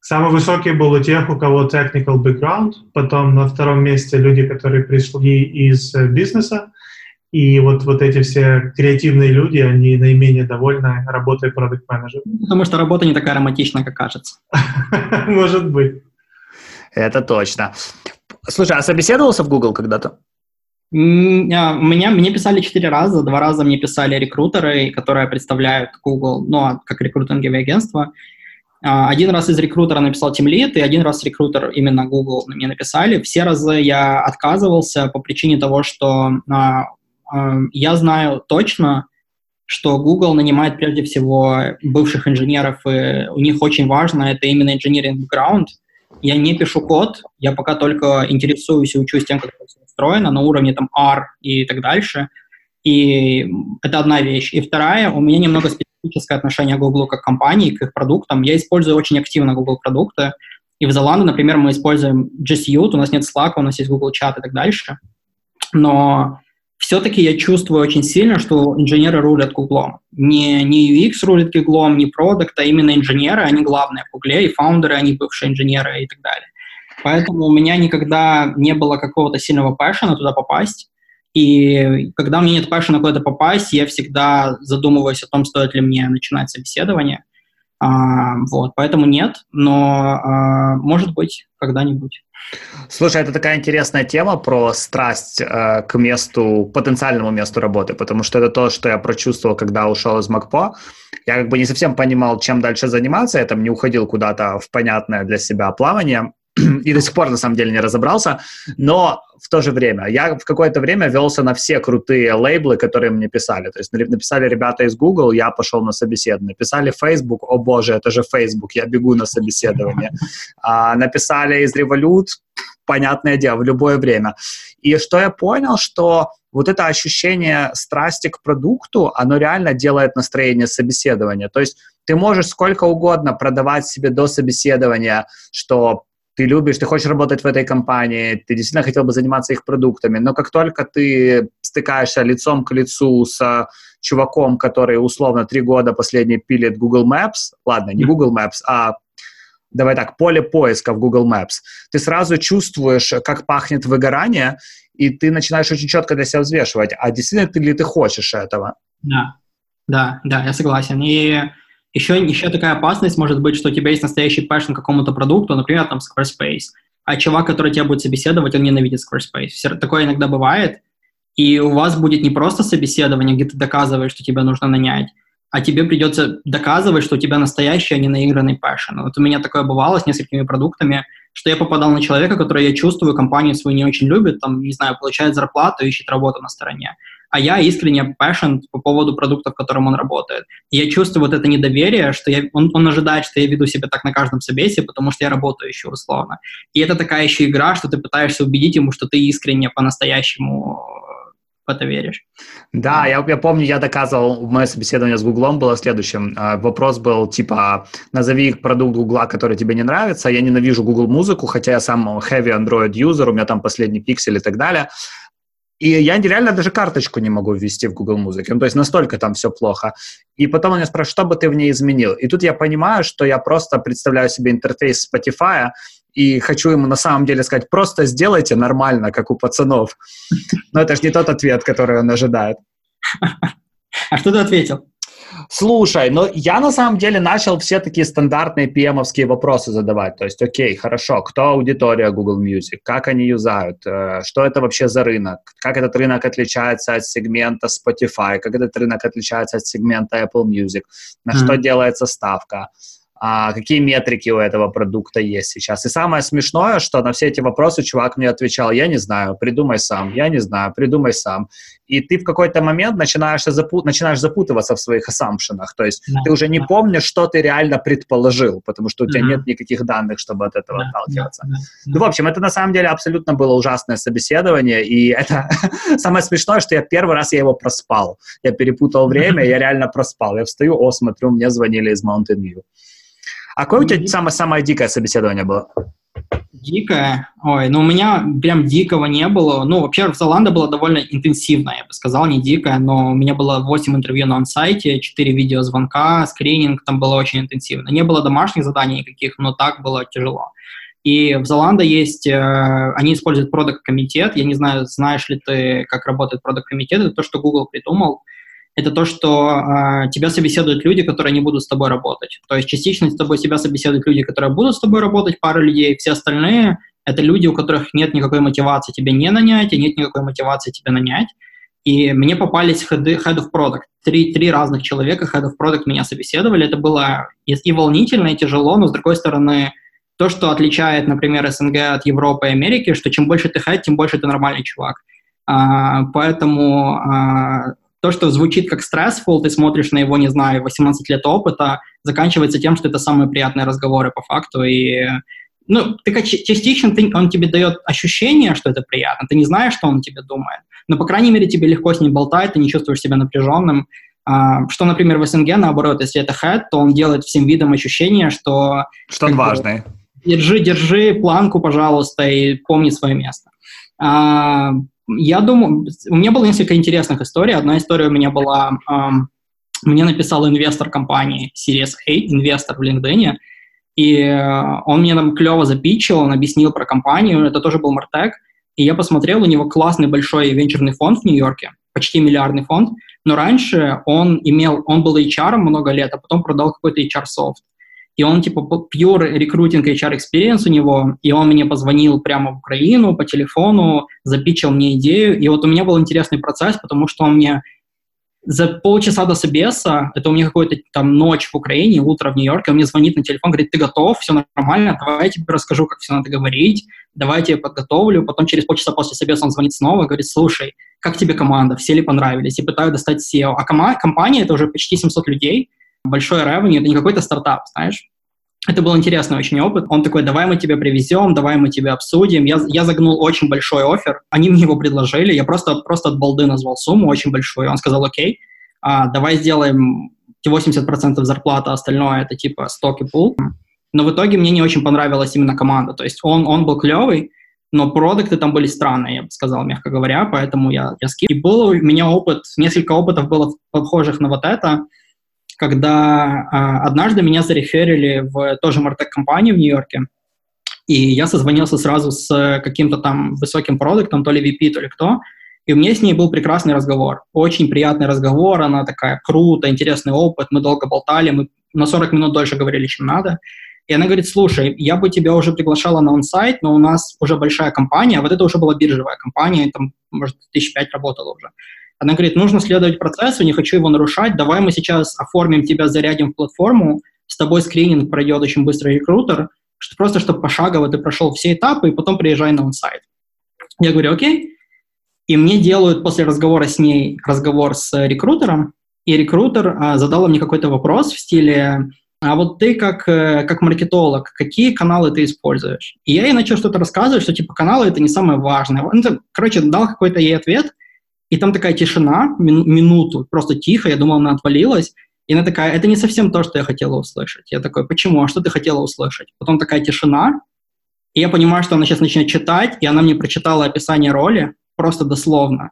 [SPEAKER 1] Самый высокий был у тех, у кого technical background, потом на втором месте люди, которые пришли из э, бизнеса, и вот, вот эти все креативные люди, они наименее довольны работой продукт менеджера
[SPEAKER 3] Потому что работа не такая романтичная, как кажется.
[SPEAKER 1] Может быть.
[SPEAKER 2] Это точно. Слушай, а собеседовался в Google когда-то?
[SPEAKER 3] М, а, Меня, мне писали четыре раза. Два раза мне писали рекрутеры, которые представляют Google, ну, а, как рекрутинговое агентство. А, Один раз из рекрутера написал Team Lead, и один раз рекрутер именно Google мне написали. Все разы я отказывался по причине того, что а, а, я знаю точно, что Google нанимает прежде всего бывших инженеров, и у них очень важно это именно engineering background. Я не пишу код, я пока только интересуюсь и учусь тем, как это устроено на уровне там R и так дальше. И это одна вещь. И вторая, у меня немного специфическое отношение к Google как компании, к их продуктам. Я использую очень активно Google продукты. И в Zalando, например, мы используем G Suite, у нас нет Slack, у нас есть Google чат и так дальше. Но все-таки я чувствую очень сильно, что инженеры рулят Гуглом. Не, не UX рулит Гуглом, не продукт, а именно инженеры, они главные в Гугле, и founder ы, они бывшие инженеры и так далее. Поэтому у меня никогда не было какого-то сильного passion а туда попасть. И когда у меня нет passion а куда-то попасть, я всегда задумываюсь о том, стоит ли мне начинать собеседование. А, вот, поэтому нет, но а, может быть когда-нибудь.
[SPEAKER 2] Слушай, это такая интересная тема про страсть э, к месту, потенциальному месту работы, потому что это то, что я прочувствовал, когда ушел из МакПо. Я как бы не совсем понимал, чем дальше заниматься, я там не уходил куда-то в понятное для себя плавание, и до сих пор на самом деле не разобрался, но в то же время я в какое-то время велся на все крутые лейблы, которые мне писали. То есть написали ребята из Google, я пошел на собеседование. Написали Facebook, о боже, это же Facebook, я бегу на собеседование. А, написали из Revolut, понятное дело, в любое время. И что я понял, что вот это ощущение страсти к продукту, оно реально делает настроение собеседования. То есть ты можешь сколько угодно продавать себе до собеседования, что ты любишь, ты хочешь работать в этой компании, ты действительно хотел бы заниматься их продуктами, но как только ты стыкаешься лицом к лицу с чуваком, который условно три года последний пилит Google Maps, ладно, не Google Maps, а давай так, поле поиска в Google Maps, ты сразу чувствуешь, как пахнет выгорание, и ты начинаешь очень четко для себя взвешивать, а действительно ты ли ты хочешь этого.
[SPEAKER 3] Да, да, да, я согласен. И еще, еще такая опасность может быть, что у тебя есть настоящий passion к какому-то продукту, например, там Squarespace, а чувак, который тебя будет собеседовать, он ненавидит Squarespace. Все, такое иногда бывает, и у вас будет не просто собеседование, где ты доказываешь, что тебя нужно нанять, а тебе придется доказывать, что у тебя настоящий, а не наигранный passion. Вот у меня такое бывало с несколькими продуктами, что я попадал на человека, который, я чувствую, компанию свою не очень любит, там, не знаю, получает зарплату, ищет работу на стороне а я искренне passion по поводу продукта, в котором он работает. И я чувствую вот это недоверие, что я, он, он ожидает, что я веду себя так на каждом собесе, потому что я работаю еще условно. И это такая еще игра, что ты пытаешься убедить ему, что ты искренне по-настоящему это веришь.
[SPEAKER 2] Да, я, я помню, я доказывал, мое собеседование с Гуглом было следующим. А, вопрос был типа, назови продукт Гугла, который тебе не нравится. Я ненавижу Google музыку, хотя я сам heavy Android user, у меня там последний пиксель и так далее. И я реально даже карточку не могу ввести в Google Музыке. Ну, то есть настолько там все плохо. И потом он меня спрашивает, что бы ты в ней изменил? И тут я понимаю, что я просто представляю себе интерфейс Spotify и хочу ему на самом деле сказать, просто сделайте нормально, как у пацанов. Но это же не тот ответ, который он ожидает.
[SPEAKER 3] А что ты ответил?
[SPEAKER 2] Слушай, но я на самом деле начал все такие стандартные PM-овские вопросы задавать. То есть, окей, хорошо, кто аудитория Google Music, как они юзают, э, что это вообще за рынок, как этот рынок отличается от сегмента Spotify, как этот рынок отличается от сегмента Apple Music, на mm-hmm. что делается ставка а, какие метрики у этого продукта есть сейчас. И самое смешное, что на все эти вопросы чувак мне отвечал, я не знаю, придумай сам, я не знаю, придумай сам. И ты в какой-то момент начинаешь, запу- начинаешь запутываться в своих ассампшенах, то есть да, ты уже не да. помнишь, что ты реально предположил, потому что у тебя mm-hmm. нет никаких данных, чтобы от этого да, отталкиваться. Да, да, да. Ну, в общем, это на самом деле абсолютно было ужасное собеседование, и это самое смешное, что я первый раз я его проспал. Я перепутал время, я реально проспал. Я встаю, о, смотрю, мне звонили из Mountain View. А какое у тебя самое-самое дикое собеседование было?
[SPEAKER 3] Дикая? Ой, ну у меня прям дикого не было. Ну, вообще, в Золанда было довольно интенсивно, я бы сказал, не дикая, но у меня было 8 интервью на сайте, 4 видеозвонка, скрининг, там было очень интенсивно. Не было домашних заданий никаких, но так было тяжело. И в Zalando есть, э, они используют продукт-комитет. Я не знаю, знаешь ли ты, как работает продукт-комитет. Это то, что Google придумал. Это то, что э, тебя собеседуют люди, которые не будут с тобой работать. То есть частично с тобой тебя собеседуют люди, которые будут с тобой работать, пара людей. Все остальные — это люди, у которых нет никакой мотивации тебя не нанять, и нет никакой мотивации тебя нанять. И мне попались head, head of product. Три, три разных человека head of product меня собеседовали. Это было и, и волнительно, и тяжело, но, с другой стороны, то, что отличает, например, СНГ от Европы и Америки, что чем больше ты хайт, тем больше ты нормальный чувак. А, поэтому а, то, что звучит как стрессфул, ты смотришь на его, не знаю, 18 лет опыта, заканчивается тем, что это самые приятные разговоры по факту. И, ну, ты, частично ты, он тебе дает ощущение, что это приятно. Ты не знаешь, что он тебе думает. Но, по крайней мере, тебе легко с ним болтать, ты не чувствуешь себя напряженным. А, что, например, в СНГ, наоборот, если это head, то он делает всем видом ощущение, что...
[SPEAKER 2] Что он важный
[SPEAKER 3] держи, держи планку, пожалуйста, и помни свое место. А, я думаю, у меня было несколько интересных историй. Одна история у меня была, um, мне написал инвестор компании Series A, инвестор в LinkedIn, и uh, он мне там клево запичил, он объяснил про компанию, это тоже был Мартек, и я посмотрел, у него классный большой венчурный фонд в Нью-Йорке, почти миллиардный фонд, но раньше он имел, он был HR много лет, а потом продал какой-то HR-софт и он типа pure рекрутинг HR experience у него, и он мне позвонил прямо в Украину по телефону, запичил мне идею, и вот у меня был интересный процесс, потому что он мне за полчаса до собеса, это у меня какой-то там ночь в Украине, утро в Нью-Йорке, он мне звонит на телефон, говорит, ты готов, все нормально, давай я тебе расскажу, как все надо говорить, давай я тебе подготовлю. Потом через полчаса после собеса он звонит снова, говорит, слушай, как тебе команда, все ли понравились, и пытаюсь достать SEO. А кома- компания — это уже почти 700 людей, большой revenue, это не какой-то стартап, знаешь. Это был интересный очень опыт. Он такой, давай мы тебя привезем, давай мы тебя обсудим. Я, я загнул очень большой офер. Они мне его предложили. Я просто, просто от балды назвал сумму очень большую. Он сказал, окей, а, давай сделаем 80% зарплаты, а остальное это типа сток и пул. Но в итоге мне не очень понравилась именно команда. То есть он, он был клевый, но продукты там были странные, я бы сказал, мягко говоря, поэтому я, я скип. И был у меня опыт, несколько опытов было похожих на вот это – когда а, однажды меня зареферили в тоже Мартек-компанию в Нью-Йорке, и я созвонился сразу с каким-то там высоким продуктом, то ли VP, то ли кто, и у меня с ней был прекрасный разговор, очень приятный разговор, она такая круто, интересный опыт, мы долго болтали, мы на 40 минут дольше говорили, чем надо. И она говорит, слушай, я бы тебя уже приглашала на онсайт, но у нас уже большая компания, а вот это уже была биржевая компания, там, может, тысяч пять работала уже. Она говорит, нужно следовать процессу, не хочу его нарушать, давай мы сейчас оформим тебя, зарядим в платформу, с тобой скрининг пройдет очень быстрый рекрутер, что просто чтобы пошагово ты прошел все этапы, и потом приезжай на онсайт. Я говорю, окей. И мне делают после разговора с ней разговор с рекрутером, и рекрутер а, задал мне какой-то вопрос в стиле, а вот ты как, э, как маркетолог, какие каналы ты используешь? И я ей начал что-то рассказывать, что типа каналы это не самое важное. Ну, короче, дал какой-то ей ответ, и там такая тишина, мин, минуту, просто тихо, я думал, она отвалилась. И она такая, это не совсем то, что я хотела услышать. Я такой, почему? А что ты хотела услышать? Потом такая тишина, и я понимаю, что она сейчас начнет читать, и она мне прочитала описание роли, просто дословно.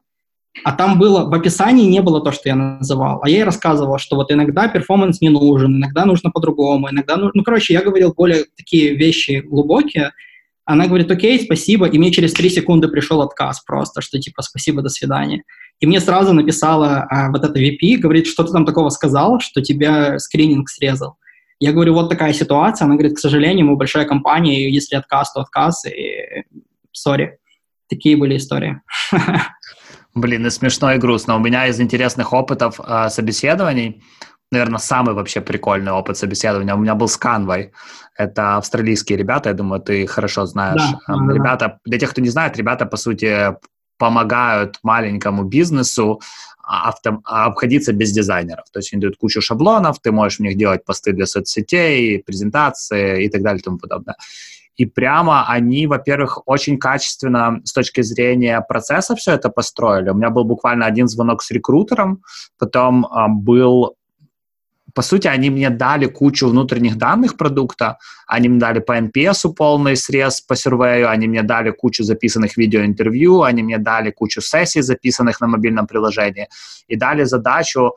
[SPEAKER 3] А там было, в описании не было то, что я называл, а я ей рассказывал, что вот иногда перформанс не нужен, иногда нужно по-другому, иногда, ну, ну, короче, я говорил более такие вещи глубокие, она говорит, окей, спасибо, и мне через три секунды пришел отказ просто, что типа спасибо, до свидания. И мне сразу написала а, вот эта VP, говорит, что ты там такого сказал, что тебя скрининг срезал. Я говорю, вот такая ситуация. Она говорит, к сожалению, мы большая компания, и если отказ, то отказ, и сори. Такие были истории.
[SPEAKER 2] Блин, и смешно, и грустно. У меня из интересных опытов э, собеседований наверное, самый вообще прикольный опыт собеседования у меня был с Canva. Это австралийские ребята, я думаю, ты хорошо знаешь. Да, ребята, для тех, кто не знает, ребята, по сути, помогают маленькому бизнесу авто, обходиться без дизайнеров. То есть они дают кучу шаблонов, ты можешь в них делать посты для соцсетей, презентации и так далее и тому подобное. И прямо они, во-первых, очень качественно с точки зрения процесса все это построили. У меня был буквально один звонок с рекрутером, потом э, был по сути, они мне дали кучу внутренних данных продукта, они мне дали по NPS полный срез по сервею, они мне дали кучу записанных видеоинтервью, они мне дали кучу сессий, записанных на мобильном приложении, и дали задачу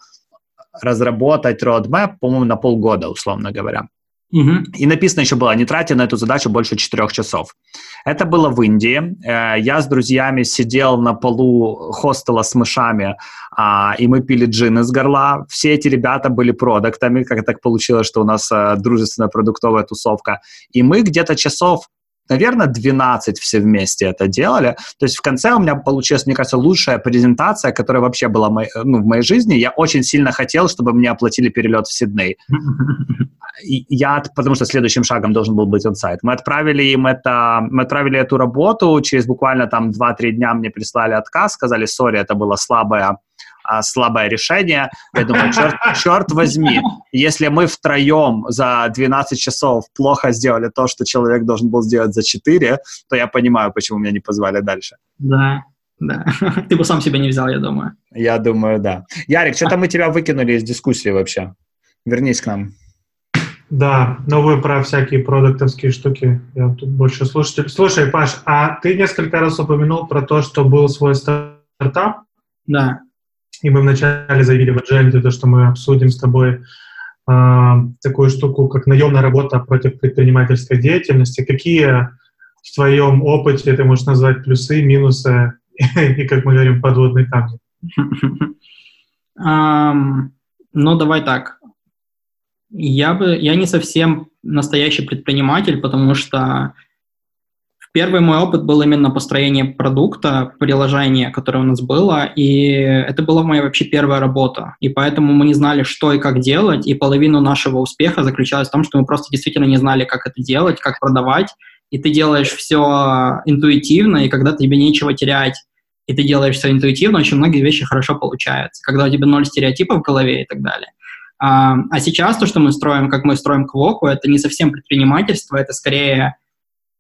[SPEAKER 2] разработать roadmap, по-моему, на полгода, условно говоря. Угу. И написано еще было, не тратя на эту задачу больше четырех часов. Это было в Индии. Э, я с друзьями сидел на полу хостела с мышами, а, и мы пили джин из горла. Все эти ребята были продуктами, как так получилось, что у нас э, дружественная продуктовая тусовка. И мы где-то часов наверное, 12 все вместе это делали. То есть в конце у меня получилась, мне кажется, лучшая презентация, которая вообще была мой, ну, в моей жизни. Я очень сильно хотел, чтобы мне оплатили перелет в Сидней. Я, потому что следующим шагом должен был быть он-сайт. Мы отправили им это, мы отправили эту работу, через буквально там 2-3 дня мне прислали отказ, сказали, сори, это было слабое а, слабое решение. Я думаю, черт, черт возьми, если мы втроем за 12 часов плохо сделали то, что человек должен был сделать за 4, то я понимаю, почему меня не позвали дальше.
[SPEAKER 3] Да, да. Ты бы сам себя не взял, я думаю.
[SPEAKER 2] Я думаю, да. Ярик, что-то мы тебя выкинули из дискуссии вообще. Вернись к нам.
[SPEAKER 1] Да, но вы про всякие продуктовские штуки. Я тут больше слушатель. Слушай, Паш, а ты несколько раз упомянул про то, что был свой стартап.
[SPEAKER 3] Да.
[SPEAKER 1] И мы вначале заявили в Agile, то, что мы обсудим с тобой э, такую штуку, как наемная работа против предпринимательской деятельности. Какие в твоем опыте ты можешь назвать плюсы, минусы и, как мы говорим, подводные камни?
[SPEAKER 3] Ну, давай так. Я бы, я не совсем настоящий предприниматель, потому что Первый мой опыт был именно построение продукта, приложения, которое у нас было, и это была моя вообще первая работа. И поэтому мы не знали, что и как делать, и половину нашего успеха заключалась в том, что мы просто действительно не знали, как это делать, как продавать, и ты делаешь все интуитивно, и когда тебе нечего терять, и ты делаешь все интуитивно, очень многие вещи хорошо получаются, когда у тебя ноль стереотипов в голове и так далее. А, а сейчас то, что мы строим, как мы строим Квоку, это не совсем предпринимательство, это скорее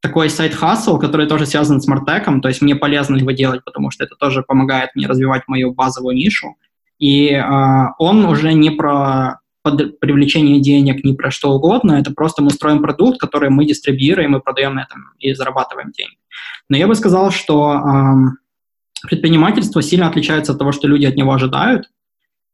[SPEAKER 3] такой сайт-хасл, который тоже связан с мартеком, то есть мне полезно его делать, потому что это тоже помогает мне развивать мою базовую нишу. И э, он уже не про под привлечение денег, не про что угодно, это просто мы строим продукт, который мы дистрибьюируем и продаем на этом и зарабатываем деньги. Но я бы сказал, что э, предпринимательство сильно отличается от того, что люди от него ожидают,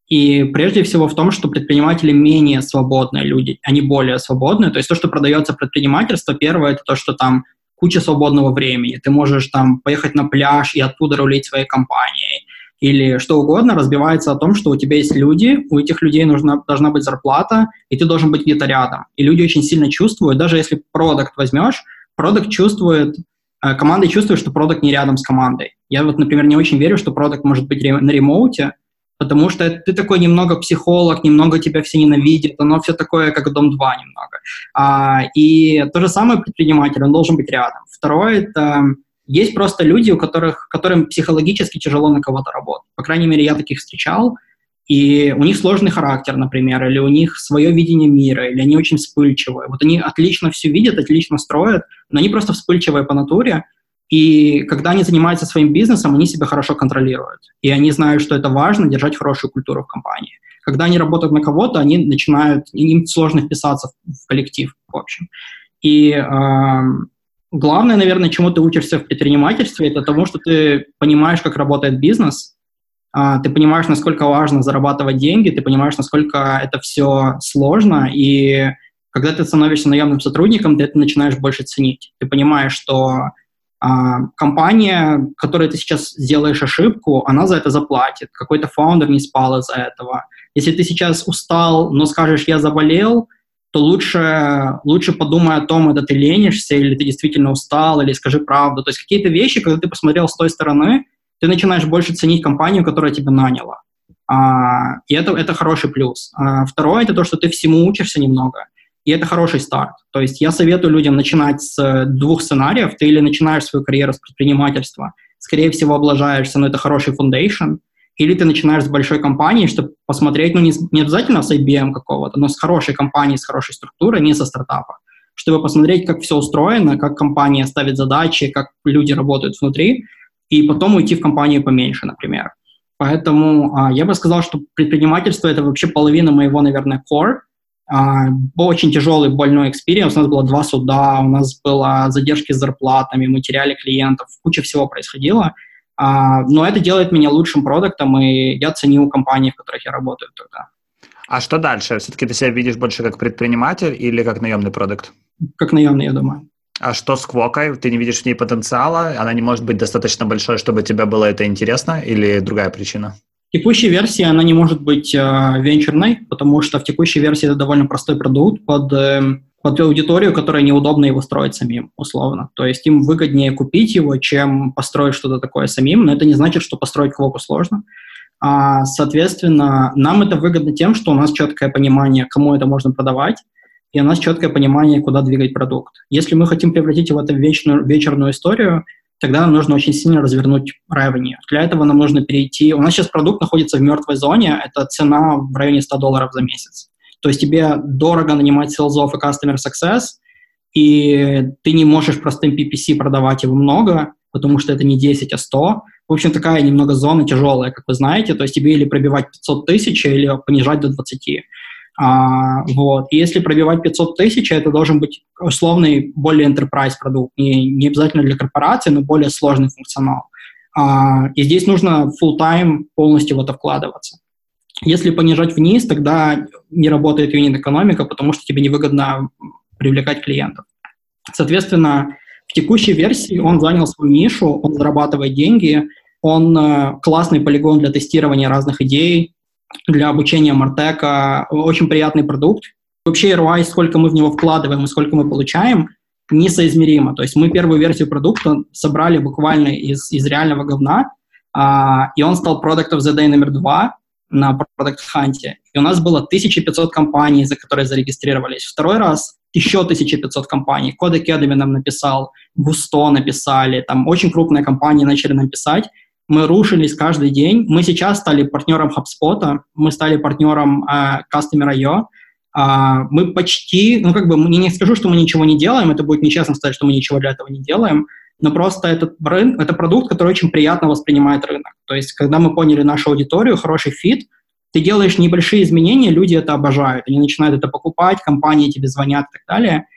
[SPEAKER 3] и прежде всего в том, что предприниматели менее свободные люди, они более свободные. То есть то, что продается предпринимательство, первое, это то, что там куча свободного времени. Ты можешь там поехать на пляж и оттуда рулить своей компанией. Или что угодно разбивается о том, что у тебя есть люди, у этих людей нужна, должна быть зарплата, и ты должен быть где-то рядом. И люди очень сильно чувствуют, даже если продукт возьмешь, продукт чувствует, э, команда чувствует, что продукт не рядом с командой. Я вот, например, не очень верю, что продукт может быть на ремоуте, потому что ты такой немного психолог, немного тебя все ненавидят, оно все такое, как Дом 2 немного. А, и то же самое предприниматель, он должен быть рядом. Второе, это есть просто люди, у которых, которым психологически тяжело на кого-то работать. По крайней мере, я таких встречал, и у них сложный характер, например, или у них свое видение мира, или они очень вспыльчивые. Вот они отлично все видят, отлично строят, но они просто вспыльчивые по натуре, и когда они занимаются своим бизнесом, они себя хорошо контролируют. И они знают, что это важно, держать хорошую культуру в компании. Когда они работают на кого-то, они начинают, им сложно вписаться в коллектив, в общем. И э, главное, наверное, чему ты учишься в предпринимательстве, это тому, что ты понимаешь, как работает бизнес, э, ты понимаешь, насколько важно зарабатывать деньги, ты понимаешь, насколько это все сложно, и когда ты становишься наемным сотрудником, ты это начинаешь больше ценить. Ты понимаешь, что а, компания, которой ты сейчас сделаешь ошибку, она за это заплатит. Какой-то фаундер не спал из-за этого. Если ты сейчас устал, но скажешь «я заболел», то лучше, лучше подумай о том, это ты ленишься, или ты действительно устал, или скажи правду. То есть какие-то вещи, когда ты посмотрел с той стороны, ты начинаешь больше ценить компанию, которая тебя наняла. А, и это, это хороший плюс. А, второе — это то, что ты всему учишься немного и это хороший старт. То есть я советую людям начинать с э, двух сценариев. Ты или начинаешь свою карьеру с предпринимательства, скорее всего, облажаешься, но это хороший foundation, или ты начинаешь с большой компании, чтобы посмотреть, ну, не, не обязательно с IBM какого-то, но с хорошей компанией, с хорошей структурой, не со стартапа, чтобы посмотреть, как все устроено, как компания ставит задачи, как люди работают внутри, и потом уйти в компанию поменьше, например. Поэтому а, я бы сказал, что предпринимательство — это вообще половина моего, наверное, core. А, был очень тяжелый, больной experience. У нас было два суда, у нас было задержки с зарплатами, мы теряли клиентов, куча всего происходило. А, но это делает меня лучшим продактом, и я ценю компании, в которых я работаю тогда.
[SPEAKER 2] А что дальше? Все-таки ты себя видишь больше как предприниматель или как наемный продукт?
[SPEAKER 3] Как наемный, я думаю.
[SPEAKER 2] А что с Квокой? Ты не видишь в ней потенциала? Она не может быть достаточно большой, чтобы тебе было это интересно? Или другая причина?
[SPEAKER 3] Текущей версии она не может быть э, венчурной, потому что в текущей версии это довольно простой продукт под, э, под аудиторию, которая неудобно его строить самим, условно. То есть им выгоднее купить его, чем построить что-то такое самим, но это не значит, что построить Квоку сложно. А, соответственно, нам это выгодно тем, что у нас четкое понимание, кому это можно продавать, и у нас четкое понимание, куда двигать продукт. Если мы хотим превратить его в вечную, вечерную историю, тогда нам нужно очень сильно развернуть revenue. Для этого нам нужно перейти... У нас сейчас продукт находится в мертвой зоне, это цена в районе 100 долларов за месяц. То есть тебе дорого нанимать селзов и customer success, и ты не можешь простым PPC продавать его много, потому что это не 10, а 100. В общем, такая немного зона тяжелая, как вы знаете, то есть тебе или пробивать 500 тысяч, или понижать до 20. А, вот. И если пробивать 500 тысяч, это должен быть условный, более enterprise продукт, не, не обязательно для корпорации, но более сложный функционал. А, и здесь нужно full-time полностью в это вкладываться. Если понижать вниз, тогда не работает юнит-экономика, потому что тебе невыгодно привлекать клиентов. Соответственно, в текущей версии он занял свою нишу, он зарабатывает деньги, он э, классный полигон для тестирования разных идей, для обучения Мартека. Очень приятный продукт. Вообще ROI, сколько мы в него вкладываем и сколько мы получаем, несоизмеримо. То есть мы первую версию продукта собрали буквально из, из реального говна, а, и он стал Product of the Day номер два на Product Hunt. И у нас было 1500 компаний, за которые зарегистрировались. Второй раз еще 1500 компаний. Code Academy нам написал, Gusto написали, там очень крупные компании начали нам писать мы рушились каждый день. Мы сейчас стали партнером HubSpot, мы стали партнером э, Customer.io. Э, мы почти, ну как бы, не, не скажу, что мы ничего не делаем, это будет нечестно сказать, что мы ничего для этого не делаем, но просто этот бренд, это продукт, который очень приятно воспринимает рынок. То есть, когда мы поняли нашу аудиторию, хороший фит, ты делаешь небольшие изменения, люди это обожают, они начинают это покупать, компании тебе звонят и так далее –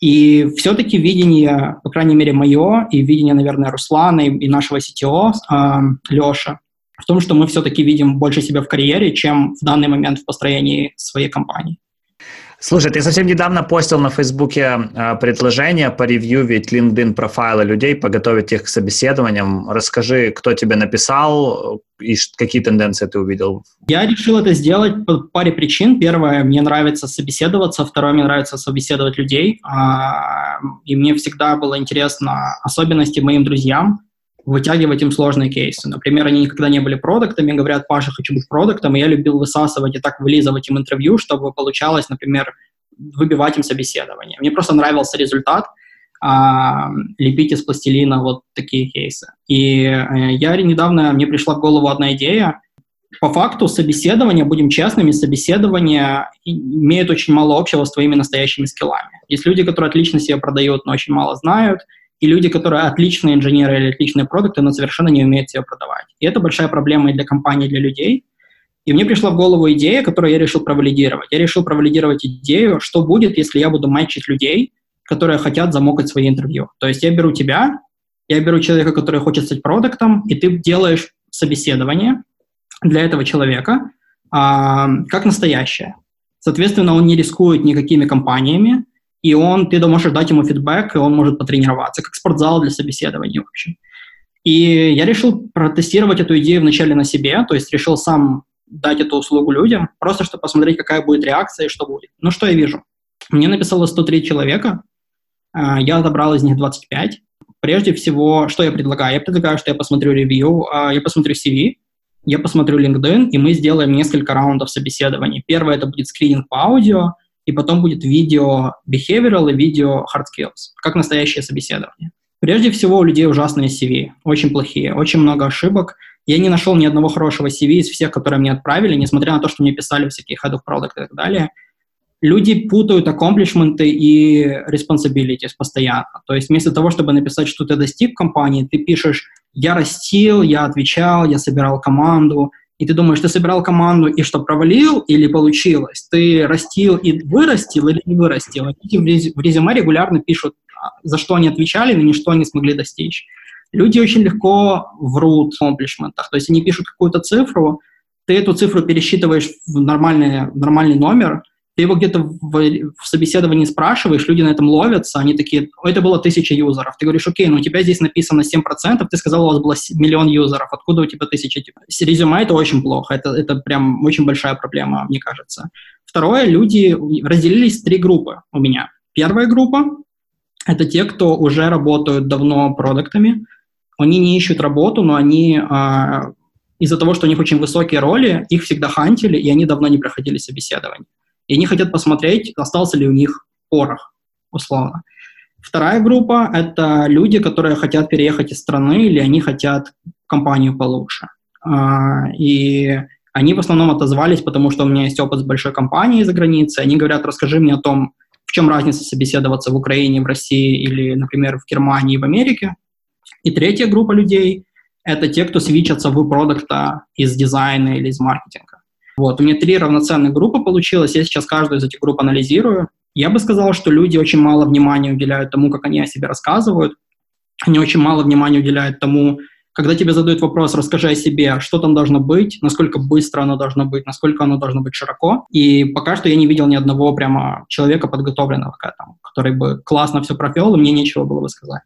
[SPEAKER 3] и все-таки видение, по крайней мере, мое, и видение, наверное, Руслана и, и нашего CTO, э, Леша, в том, что мы все-таки видим больше себя в карьере, чем в данный момент в построении своей компании.
[SPEAKER 2] Слушай, ты совсем недавно постил на Фейсбуке э, предложение поревьювить LinkedIn профайлы людей, подготовить их к собеседованиям. Расскажи, кто тебе написал и какие тенденции ты увидел?
[SPEAKER 3] Я решил это сделать по паре причин. Первое, мне нравится собеседоваться. Второе, мне нравится собеседовать людей. А, и мне всегда было интересно особенности моим друзьям, вытягивать им сложные кейсы. Например, они никогда не были продуктами, говорят, Паша, хочу быть продуктом, и я любил высасывать и так вылизывать им интервью, чтобы получалось, например, выбивать им собеседование. Мне просто нравился результат, а, лепить из пластилина вот такие кейсы. И э, я недавно, мне пришла в голову одна идея, по факту собеседование, будем честными, собеседование имеет очень мало общего с твоими настоящими скиллами. Есть люди, которые отлично себя продают, но очень мало знают, и люди, которые отличные инженеры или отличные продукты, но совершенно не умеют ее продавать. И это большая проблема и для компаний, и для людей. И мне пришла в голову идея, которую я решил провалидировать. Я решил провалидировать идею, что будет, если я буду матчить людей, которые хотят замокать свои интервью. То есть я беру тебя, я беру человека, который хочет стать продуктом, и ты делаешь собеседование для этого человека а, как настоящее. Соответственно, он не рискует никакими компаниями, и он, ты можешь дать ему фидбэк, и он может потренироваться, как спортзал для собеседования, в общем. И я решил протестировать эту идею вначале на себе, то есть решил сам дать эту услугу людям, просто чтобы посмотреть, какая будет реакция и что будет. Ну, что я вижу? Мне написало 103 человека, а, я отобрал из них 25. Прежде всего, что я предлагаю? Я предлагаю, что я посмотрю ревью, а, я посмотрю CV, я посмотрю LinkedIn, и мы сделаем несколько раундов собеседований. Первое — это будет скрининг по аудио, и потом будет видео behavioral и видео hard skills, как настоящее собеседование. Прежде всего, у людей ужасные CV, очень плохие, очень много ошибок. Я не нашел ни одного хорошего CV из всех, которые мне отправили, несмотря на то, что мне писали всякие head of product и так далее. Люди путают accomplishment и responsibilities постоянно. То есть вместо того, чтобы написать, что ты достиг компании, ты пишешь я растил, я отвечал, я собирал команду, и ты думаешь, ты собирал команду и что, провалил или получилось? Ты растил и вырастил или не вырастил? Люди в резюме регулярно пишут, а, за что они отвечали, но ничто не смогли достичь. Люди очень легко врут в комплишментах. То есть они пишут какую-то цифру, ты эту цифру пересчитываешь в нормальный, нормальный номер, ты его где-то в, в собеседовании спрашиваешь, люди на этом ловятся, они такие, это было тысяча юзеров. Ты говоришь, окей, ну у тебя здесь написано 7%, ты сказал, у вас было миллион юзеров, откуда у тебя тысяча? Резюме это очень плохо, это, это прям очень большая проблема, мне кажется. Второе, люди разделились в три группы у меня. Первая группа — это те, кто уже работают давно продуктами, они не ищут работу, но они а, из-за того, что у них очень высокие роли, их всегда хантили, и они давно не проходили собеседование и они хотят посмотреть, остался ли у них порох, условно. Вторая группа — это люди, которые хотят переехать из страны или они хотят компанию получше. А, и они в основном отозвались, потому что у меня есть опыт с большой компанией за границей. Они говорят, расскажи мне о том, в чем разница собеседоваться в Украине, в России или, например, в Германии, в Америке. И третья группа людей — это те, кто свичатся в продукта из дизайна или из маркетинга. Вот, у меня три равноценных группы получилось, я сейчас каждую из этих групп анализирую. Я бы сказал, что люди очень мало внимания уделяют тому, как они о себе рассказывают. Они очень мало внимания уделяют тому, когда тебе задают вопрос, расскажи о себе, что там должно быть, насколько быстро оно должно быть, насколько оно должно быть широко. И пока что я не видел ни одного прямо человека, подготовленного к этому, который бы классно все провел, и мне нечего было бы сказать.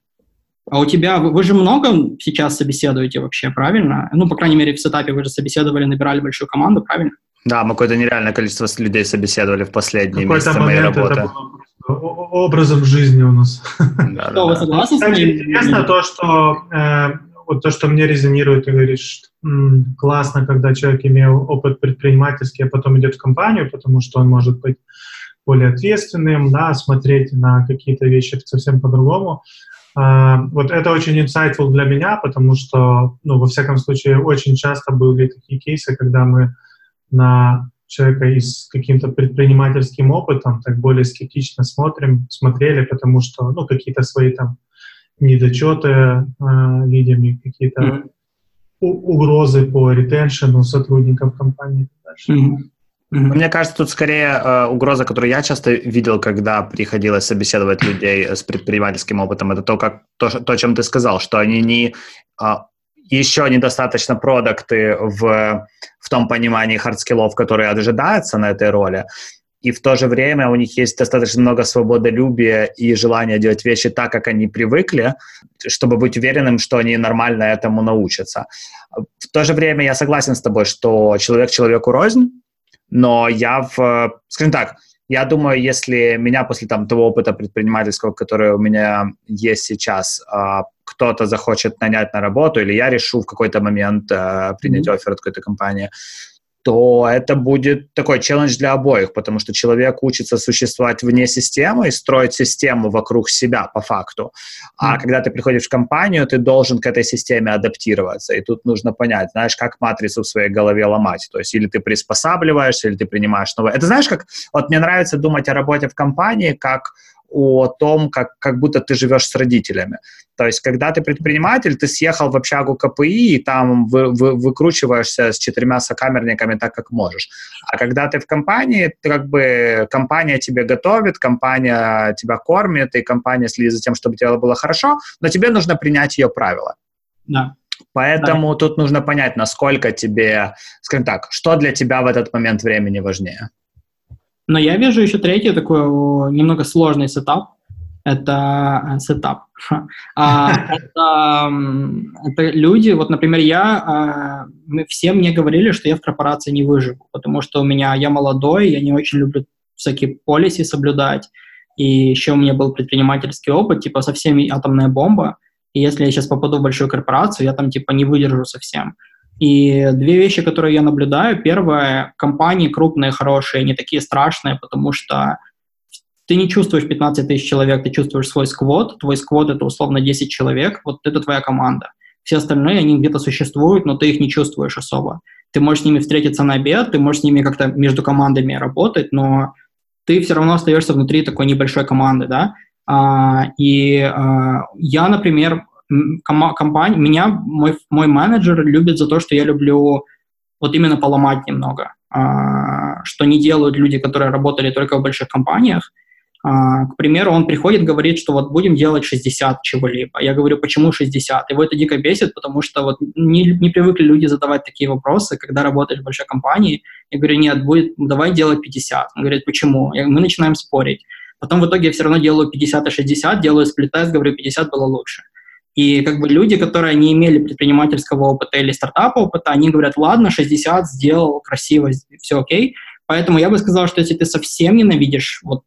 [SPEAKER 3] А у тебя, вы, вы же много сейчас собеседуете вообще, правильно? Ну, по крайней мере, в сетапе вы же собеседовали, набирали большую команду, правильно?
[SPEAKER 2] Да, мы какое-то нереальное количество людей собеседовали в последние месяцы моей работы. Это
[SPEAKER 1] было образом жизни у нас.
[SPEAKER 3] Да, что, вы согласны
[SPEAKER 1] Кстати, интересно то, что э, вот то, что мне резонирует, ты говоришь, классно, когда человек имел опыт предпринимательский, а потом идет в компанию, потому что он может быть более ответственным, да, смотреть на какие-то вещи совсем по-другому. А, вот это очень insightful для меня, потому что, ну, во всяком случае, очень часто были такие кейсы, когда мы на человека и с каким-то предпринимательским опытом так более скептично смотрим, смотрели, потому что, ну, какие-то свои там недочеты э, видим, какие-то mm-hmm. угрозы по ретеншену сотрудников компании. Mm-hmm.
[SPEAKER 2] Mm-hmm. Мне кажется, тут скорее э, угроза, которую я часто видел, когда приходилось собеседовать людей с предпринимательским опытом, это то, как то, то чем ты сказал, что они не э, еще недостаточно продакты в, в том понимании хардскиллов, которые ожидаются на этой роли, и в то же время у них есть достаточно много свободолюбия и желания делать вещи так, как они привыкли, чтобы быть уверенным, что они нормально этому научатся. В то же время я согласен с тобой, что человек человеку рознь, но я в, скажем так, я думаю, если меня после там, того опыта предпринимательского, который у меня есть сейчас, а, кто-то захочет нанять на работу, или я решу в какой-то момент а, принять mm-hmm. офер от какой-то компании, то это будет такой челлендж для обоих, потому что человек учится существовать вне системы и строить систему вокруг себя по факту. А mm. когда ты приходишь в компанию, ты должен к этой системе адаптироваться. И тут нужно понять, знаешь, как матрицу в своей голове ломать. То есть или ты приспосабливаешься, или ты принимаешь новое. Это знаешь, как... Вот мне нравится думать о работе в компании как о том, как, как будто ты живешь с родителями. То есть, когда ты предприниматель, ты съехал в общагу КПИ и там вы, вы, выкручиваешься с четырьмя сокамерниками так, как можешь. А когда ты в компании, ты как бы компания тебе готовит, компания тебя кормит, и компания следит за тем, чтобы дело было хорошо, но тебе нужно принять ее правила.
[SPEAKER 3] Да.
[SPEAKER 2] Поэтому да. тут нужно понять, насколько тебе, скажем так, что для тебя в этот момент времени важнее.
[SPEAKER 3] Но я вижу еще третий такой немного сложный setup. Это э, setup. А, это, люди, вот, например, я, а, мы все мне говорили, что я в корпорации не выживу, потому что у меня, я молодой, я не очень люблю всякие полиси соблюдать, и еще у меня был предпринимательский опыт, типа совсем атомная бомба, и если я сейчас попаду в большую корпорацию, я там типа не выдержу совсем. И две вещи, которые я наблюдаю. Первое, компании крупные, хорошие, не такие страшные, потому что ты не чувствуешь 15 тысяч человек, ты чувствуешь свой сквот. Твой сквот — это условно 10 человек, вот это твоя команда. Все остальные, они где-то существуют, но ты их не чувствуешь особо. Ты можешь с ними встретиться на обед, ты можешь с ними как-то между командами работать, но ты все равно остаешься внутри такой небольшой команды, да. А, и а, я, например, компания, меня мой, мой менеджер любит за то, что я люблю вот именно поломать немного, а, что не делают люди, которые работали только в больших компаниях. А, к примеру, он приходит, говорит, что вот будем делать 60 чего-либо. Я говорю, почему 60? Его это дико бесит, потому что вот не, не привыкли люди задавать такие вопросы, когда работали в большой компании. Я говорю, нет, будет, давай делать 50. Он говорит, почему? Я, мы начинаем спорить. Потом в итоге я все равно делаю 50 и 60, делаю сплит-тест, говорю, 50 было лучше. И как бы люди, которые не имели предпринимательского опыта или стартапа опыта, они говорят, ладно, 60 сделал, красиво, все окей. Поэтому я бы сказал, что если ты совсем ненавидишь вот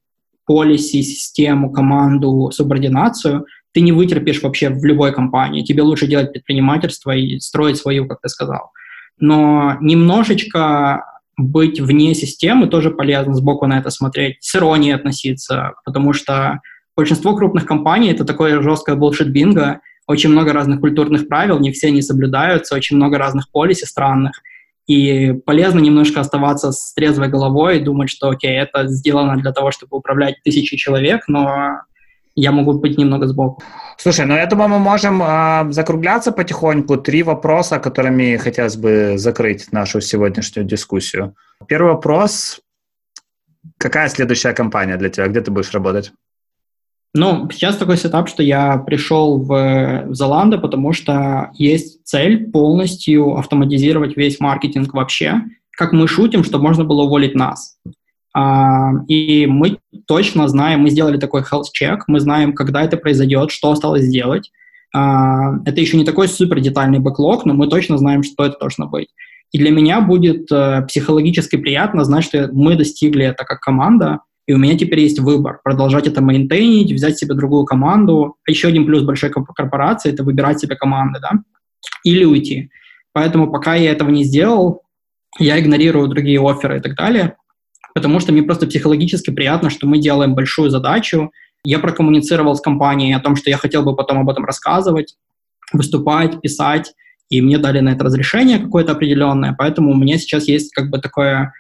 [SPEAKER 3] полиси, систему, команду, субординацию, ты не вытерпишь вообще в любой компании. Тебе лучше делать предпринимательство и строить свою, как ты сказал. Но немножечко быть вне системы тоже полезно сбоку на это смотреть, с иронией относиться, потому что большинство крупных компаний — это такое жесткое bullshit-бинго, очень много разных культурных правил, не все они соблюдаются, очень много разных полиси странных. И полезно немножко оставаться с трезвой головой и думать, что, окей, это сделано для того, чтобы управлять тысячи человек, но я могу быть немного сбоку.
[SPEAKER 2] Слушай, ну я думаю, мы можем э, закругляться потихоньку. Три вопроса, которыми хотелось бы закрыть нашу сегодняшнюю дискуссию. Первый вопрос. Какая следующая компания для тебя? Где ты будешь работать?
[SPEAKER 3] Ну, сейчас такой сетап, что я пришел в, в потому что есть цель полностью автоматизировать весь маркетинг вообще. Как мы шутим, что можно было уволить нас. А, и мы точно знаем, мы сделали такой health check, мы знаем, когда это произойдет, что осталось сделать. А, это еще не такой супер детальный бэклог, но мы точно знаем, что это должно быть. И для меня будет э, психологически приятно знать, что мы достигли это как команда, и у меня теперь есть выбор, продолжать это мейнтейнить, взять себе другую команду. А еще один плюс большой корпорации — это выбирать себе команды, да, или уйти. Поэтому пока я этого не сделал, я игнорирую другие оферы и так далее, потому что мне просто психологически приятно, что мы делаем большую задачу. Я прокоммуницировал с компанией о том, что я хотел бы потом об этом рассказывать, выступать, писать, и мне дали на это разрешение какое-то определенное, поэтому у меня сейчас есть как бы такое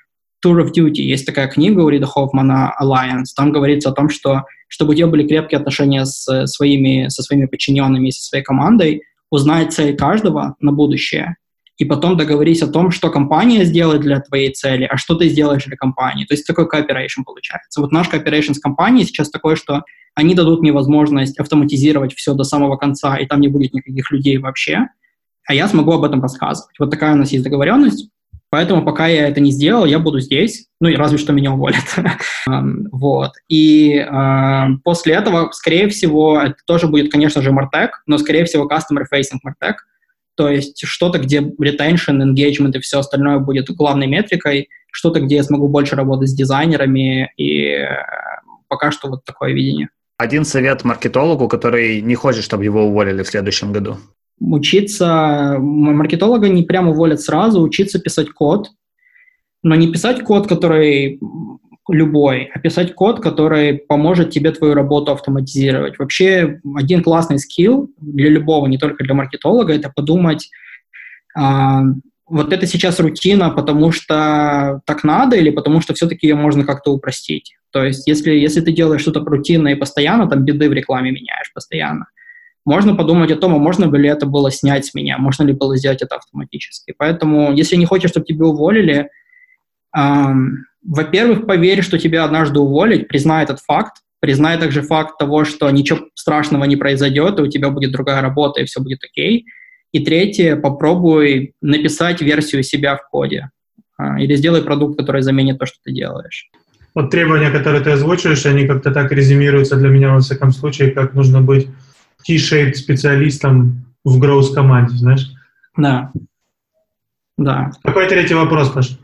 [SPEAKER 3] Tour of Duty. Есть такая книга у Рида Хоффмана «Alliance». Там говорится о том, что чтобы у тебя были крепкие отношения с своими, со своими подчиненными, со своей командой, узнать цель каждого на будущее, и потом договорись о том, что компания сделает для твоей цели, а что ты сделаешь для компании. То есть такой cooperation получается. Вот наш cooperation с компанией сейчас такой, что они дадут мне возможность автоматизировать все до самого конца, и там не будет никаких людей вообще, а я смогу об этом рассказывать. Вот такая у нас есть договоренность. Поэтому пока я это не сделал, я буду здесь, ну и разве что меня уволят. вот. И э, после этого, скорее всего, это тоже будет, конечно же, Martech, но, скорее всего, customer-facing Martech. То есть что-то, где retention, engagement и все остальное будет главной метрикой, что-то, где я смогу больше работать с дизайнерами, и э, пока что вот такое видение.
[SPEAKER 2] Один совет маркетологу, который не хочет, чтобы его уволили в следующем году
[SPEAKER 3] учиться, маркетолога не прямо уволят сразу, учиться писать код, но не писать код, который любой, а писать код, который поможет тебе твою работу автоматизировать. Вообще один классный скилл для любого, не только для маркетолога, это подумать, а, вот это сейчас рутина, потому что так надо или потому что все-таки ее можно как-то упростить. То есть если, если ты делаешь что-то рутинное и постоянно, там беды в рекламе меняешь постоянно, можно подумать о том, а можно ли это было снять с меня, можно ли было сделать это автоматически. Поэтому, если не хочешь, чтобы тебя уволили, эм, во-первых, поверь, что тебя однажды уволить, признай этот факт, признай также факт того, что ничего страшного не произойдет, и у тебя будет другая работа, и все будет окей. И третье, попробуй написать версию себя в коде. Э, или сделай продукт, который заменит то, что ты делаешь.
[SPEAKER 1] Вот требования, которые ты озвучиваешь, они как-то так резюмируются для меня, во всяком случае, как нужно быть T-shaped специалистом в Growth команде, знаешь?
[SPEAKER 3] Да. Да.
[SPEAKER 1] Какой третий вопрос, Паш?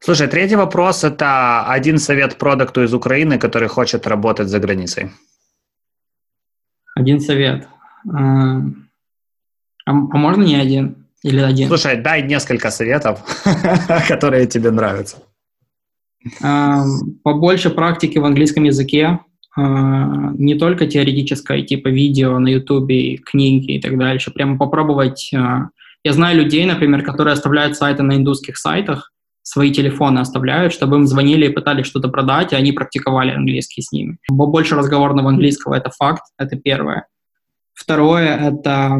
[SPEAKER 2] Слушай, третий вопрос – это один совет продукту из Украины, который хочет работать за границей.
[SPEAKER 3] Один совет. А, а, а можно не один? Или один?
[SPEAKER 2] Слушай, дай несколько советов, которые тебе нравятся.
[SPEAKER 3] А, побольше практики в английском языке, не только теоретическое, типа видео на Ютубе, книги и так дальше, прямо попробовать. А, я знаю людей, например, которые оставляют сайты на индусских сайтах, свои телефоны оставляют, чтобы им звонили и пытались что-то продать, и они практиковали английский с ними. Больше разговорного английского — это факт, это первое. Второе — это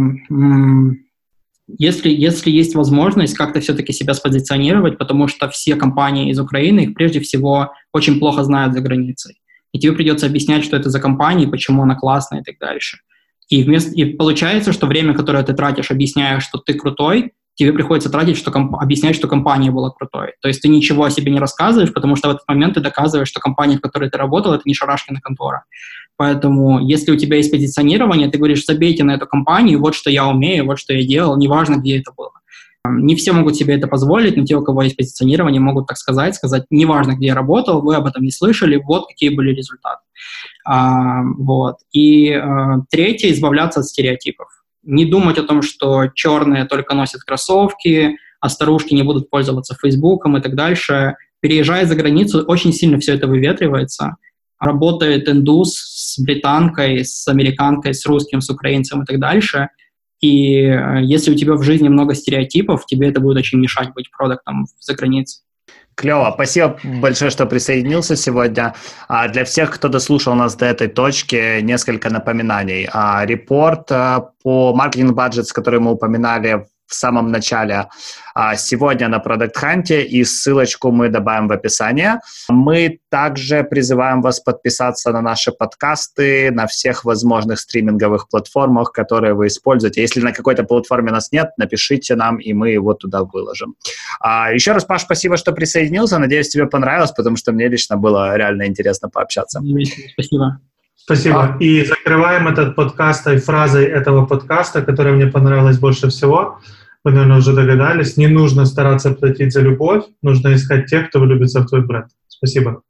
[SPEAKER 3] если, если есть возможность как-то все-таки себя спозиционировать, потому что все компании из Украины их прежде всего очень плохо знают за границей. И тебе придется объяснять, что это за компания, почему она классная и так дальше. И, вместо, и получается, что время, которое ты тратишь, объясняя, что ты крутой, тебе приходится тратить, что комп- объяснять, что компания была крутой. То есть ты ничего о себе не рассказываешь, потому что в этот момент ты доказываешь, что компания, в которой ты работал, это не шарашкина контора. Поэтому если у тебя есть позиционирование, ты говоришь, забейте на эту компанию, вот что я умею, вот что я делал, неважно, где это было. Не все могут себе это позволить, но те, у кого есть позиционирование, могут так сказать, сказать, неважно, где я работал, вы об этом не слышали, вот какие были результаты. А, вот. И а, третье, избавляться от стереотипов не думать о том, что черные только носят кроссовки, а старушки не будут пользоваться Фейсбуком и так дальше. Переезжая за границу, очень сильно все это выветривается. Работает индус с британкой, с американкой, с русским, с украинцем и так дальше. И э, если у тебя в жизни много стереотипов, тебе это будет очень мешать быть продуктом за границей.
[SPEAKER 2] Клево. Спасибо большое, что присоединился сегодня. А для всех, кто дослушал нас до этой точки, несколько напоминаний. А, репорт а, по маркетинг бюджет, который мы упоминали в самом начале а, сегодня на Product Hunt, и ссылочку мы добавим в описание. Мы также призываем вас подписаться на наши подкасты на всех возможных стриминговых платформах, которые вы используете. Если на какой-то платформе нас нет, напишите нам, и мы его туда выложим. А, еще раз, Паш, спасибо, что присоединился. Надеюсь, тебе понравилось, потому что мне лично было реально интересно пообщаться.
[SPEAKER 3] Спасибо.
[SPEAKER 1] Спасибо. А. И закрываем этот подкаст фразой этого подкаста, которая мне понравилась больше всего. Вы, наверное, уже догадались. Не нужно стараться платить за любовь, нужно искать тех, кто влюбится в твой бренд. Спасибо.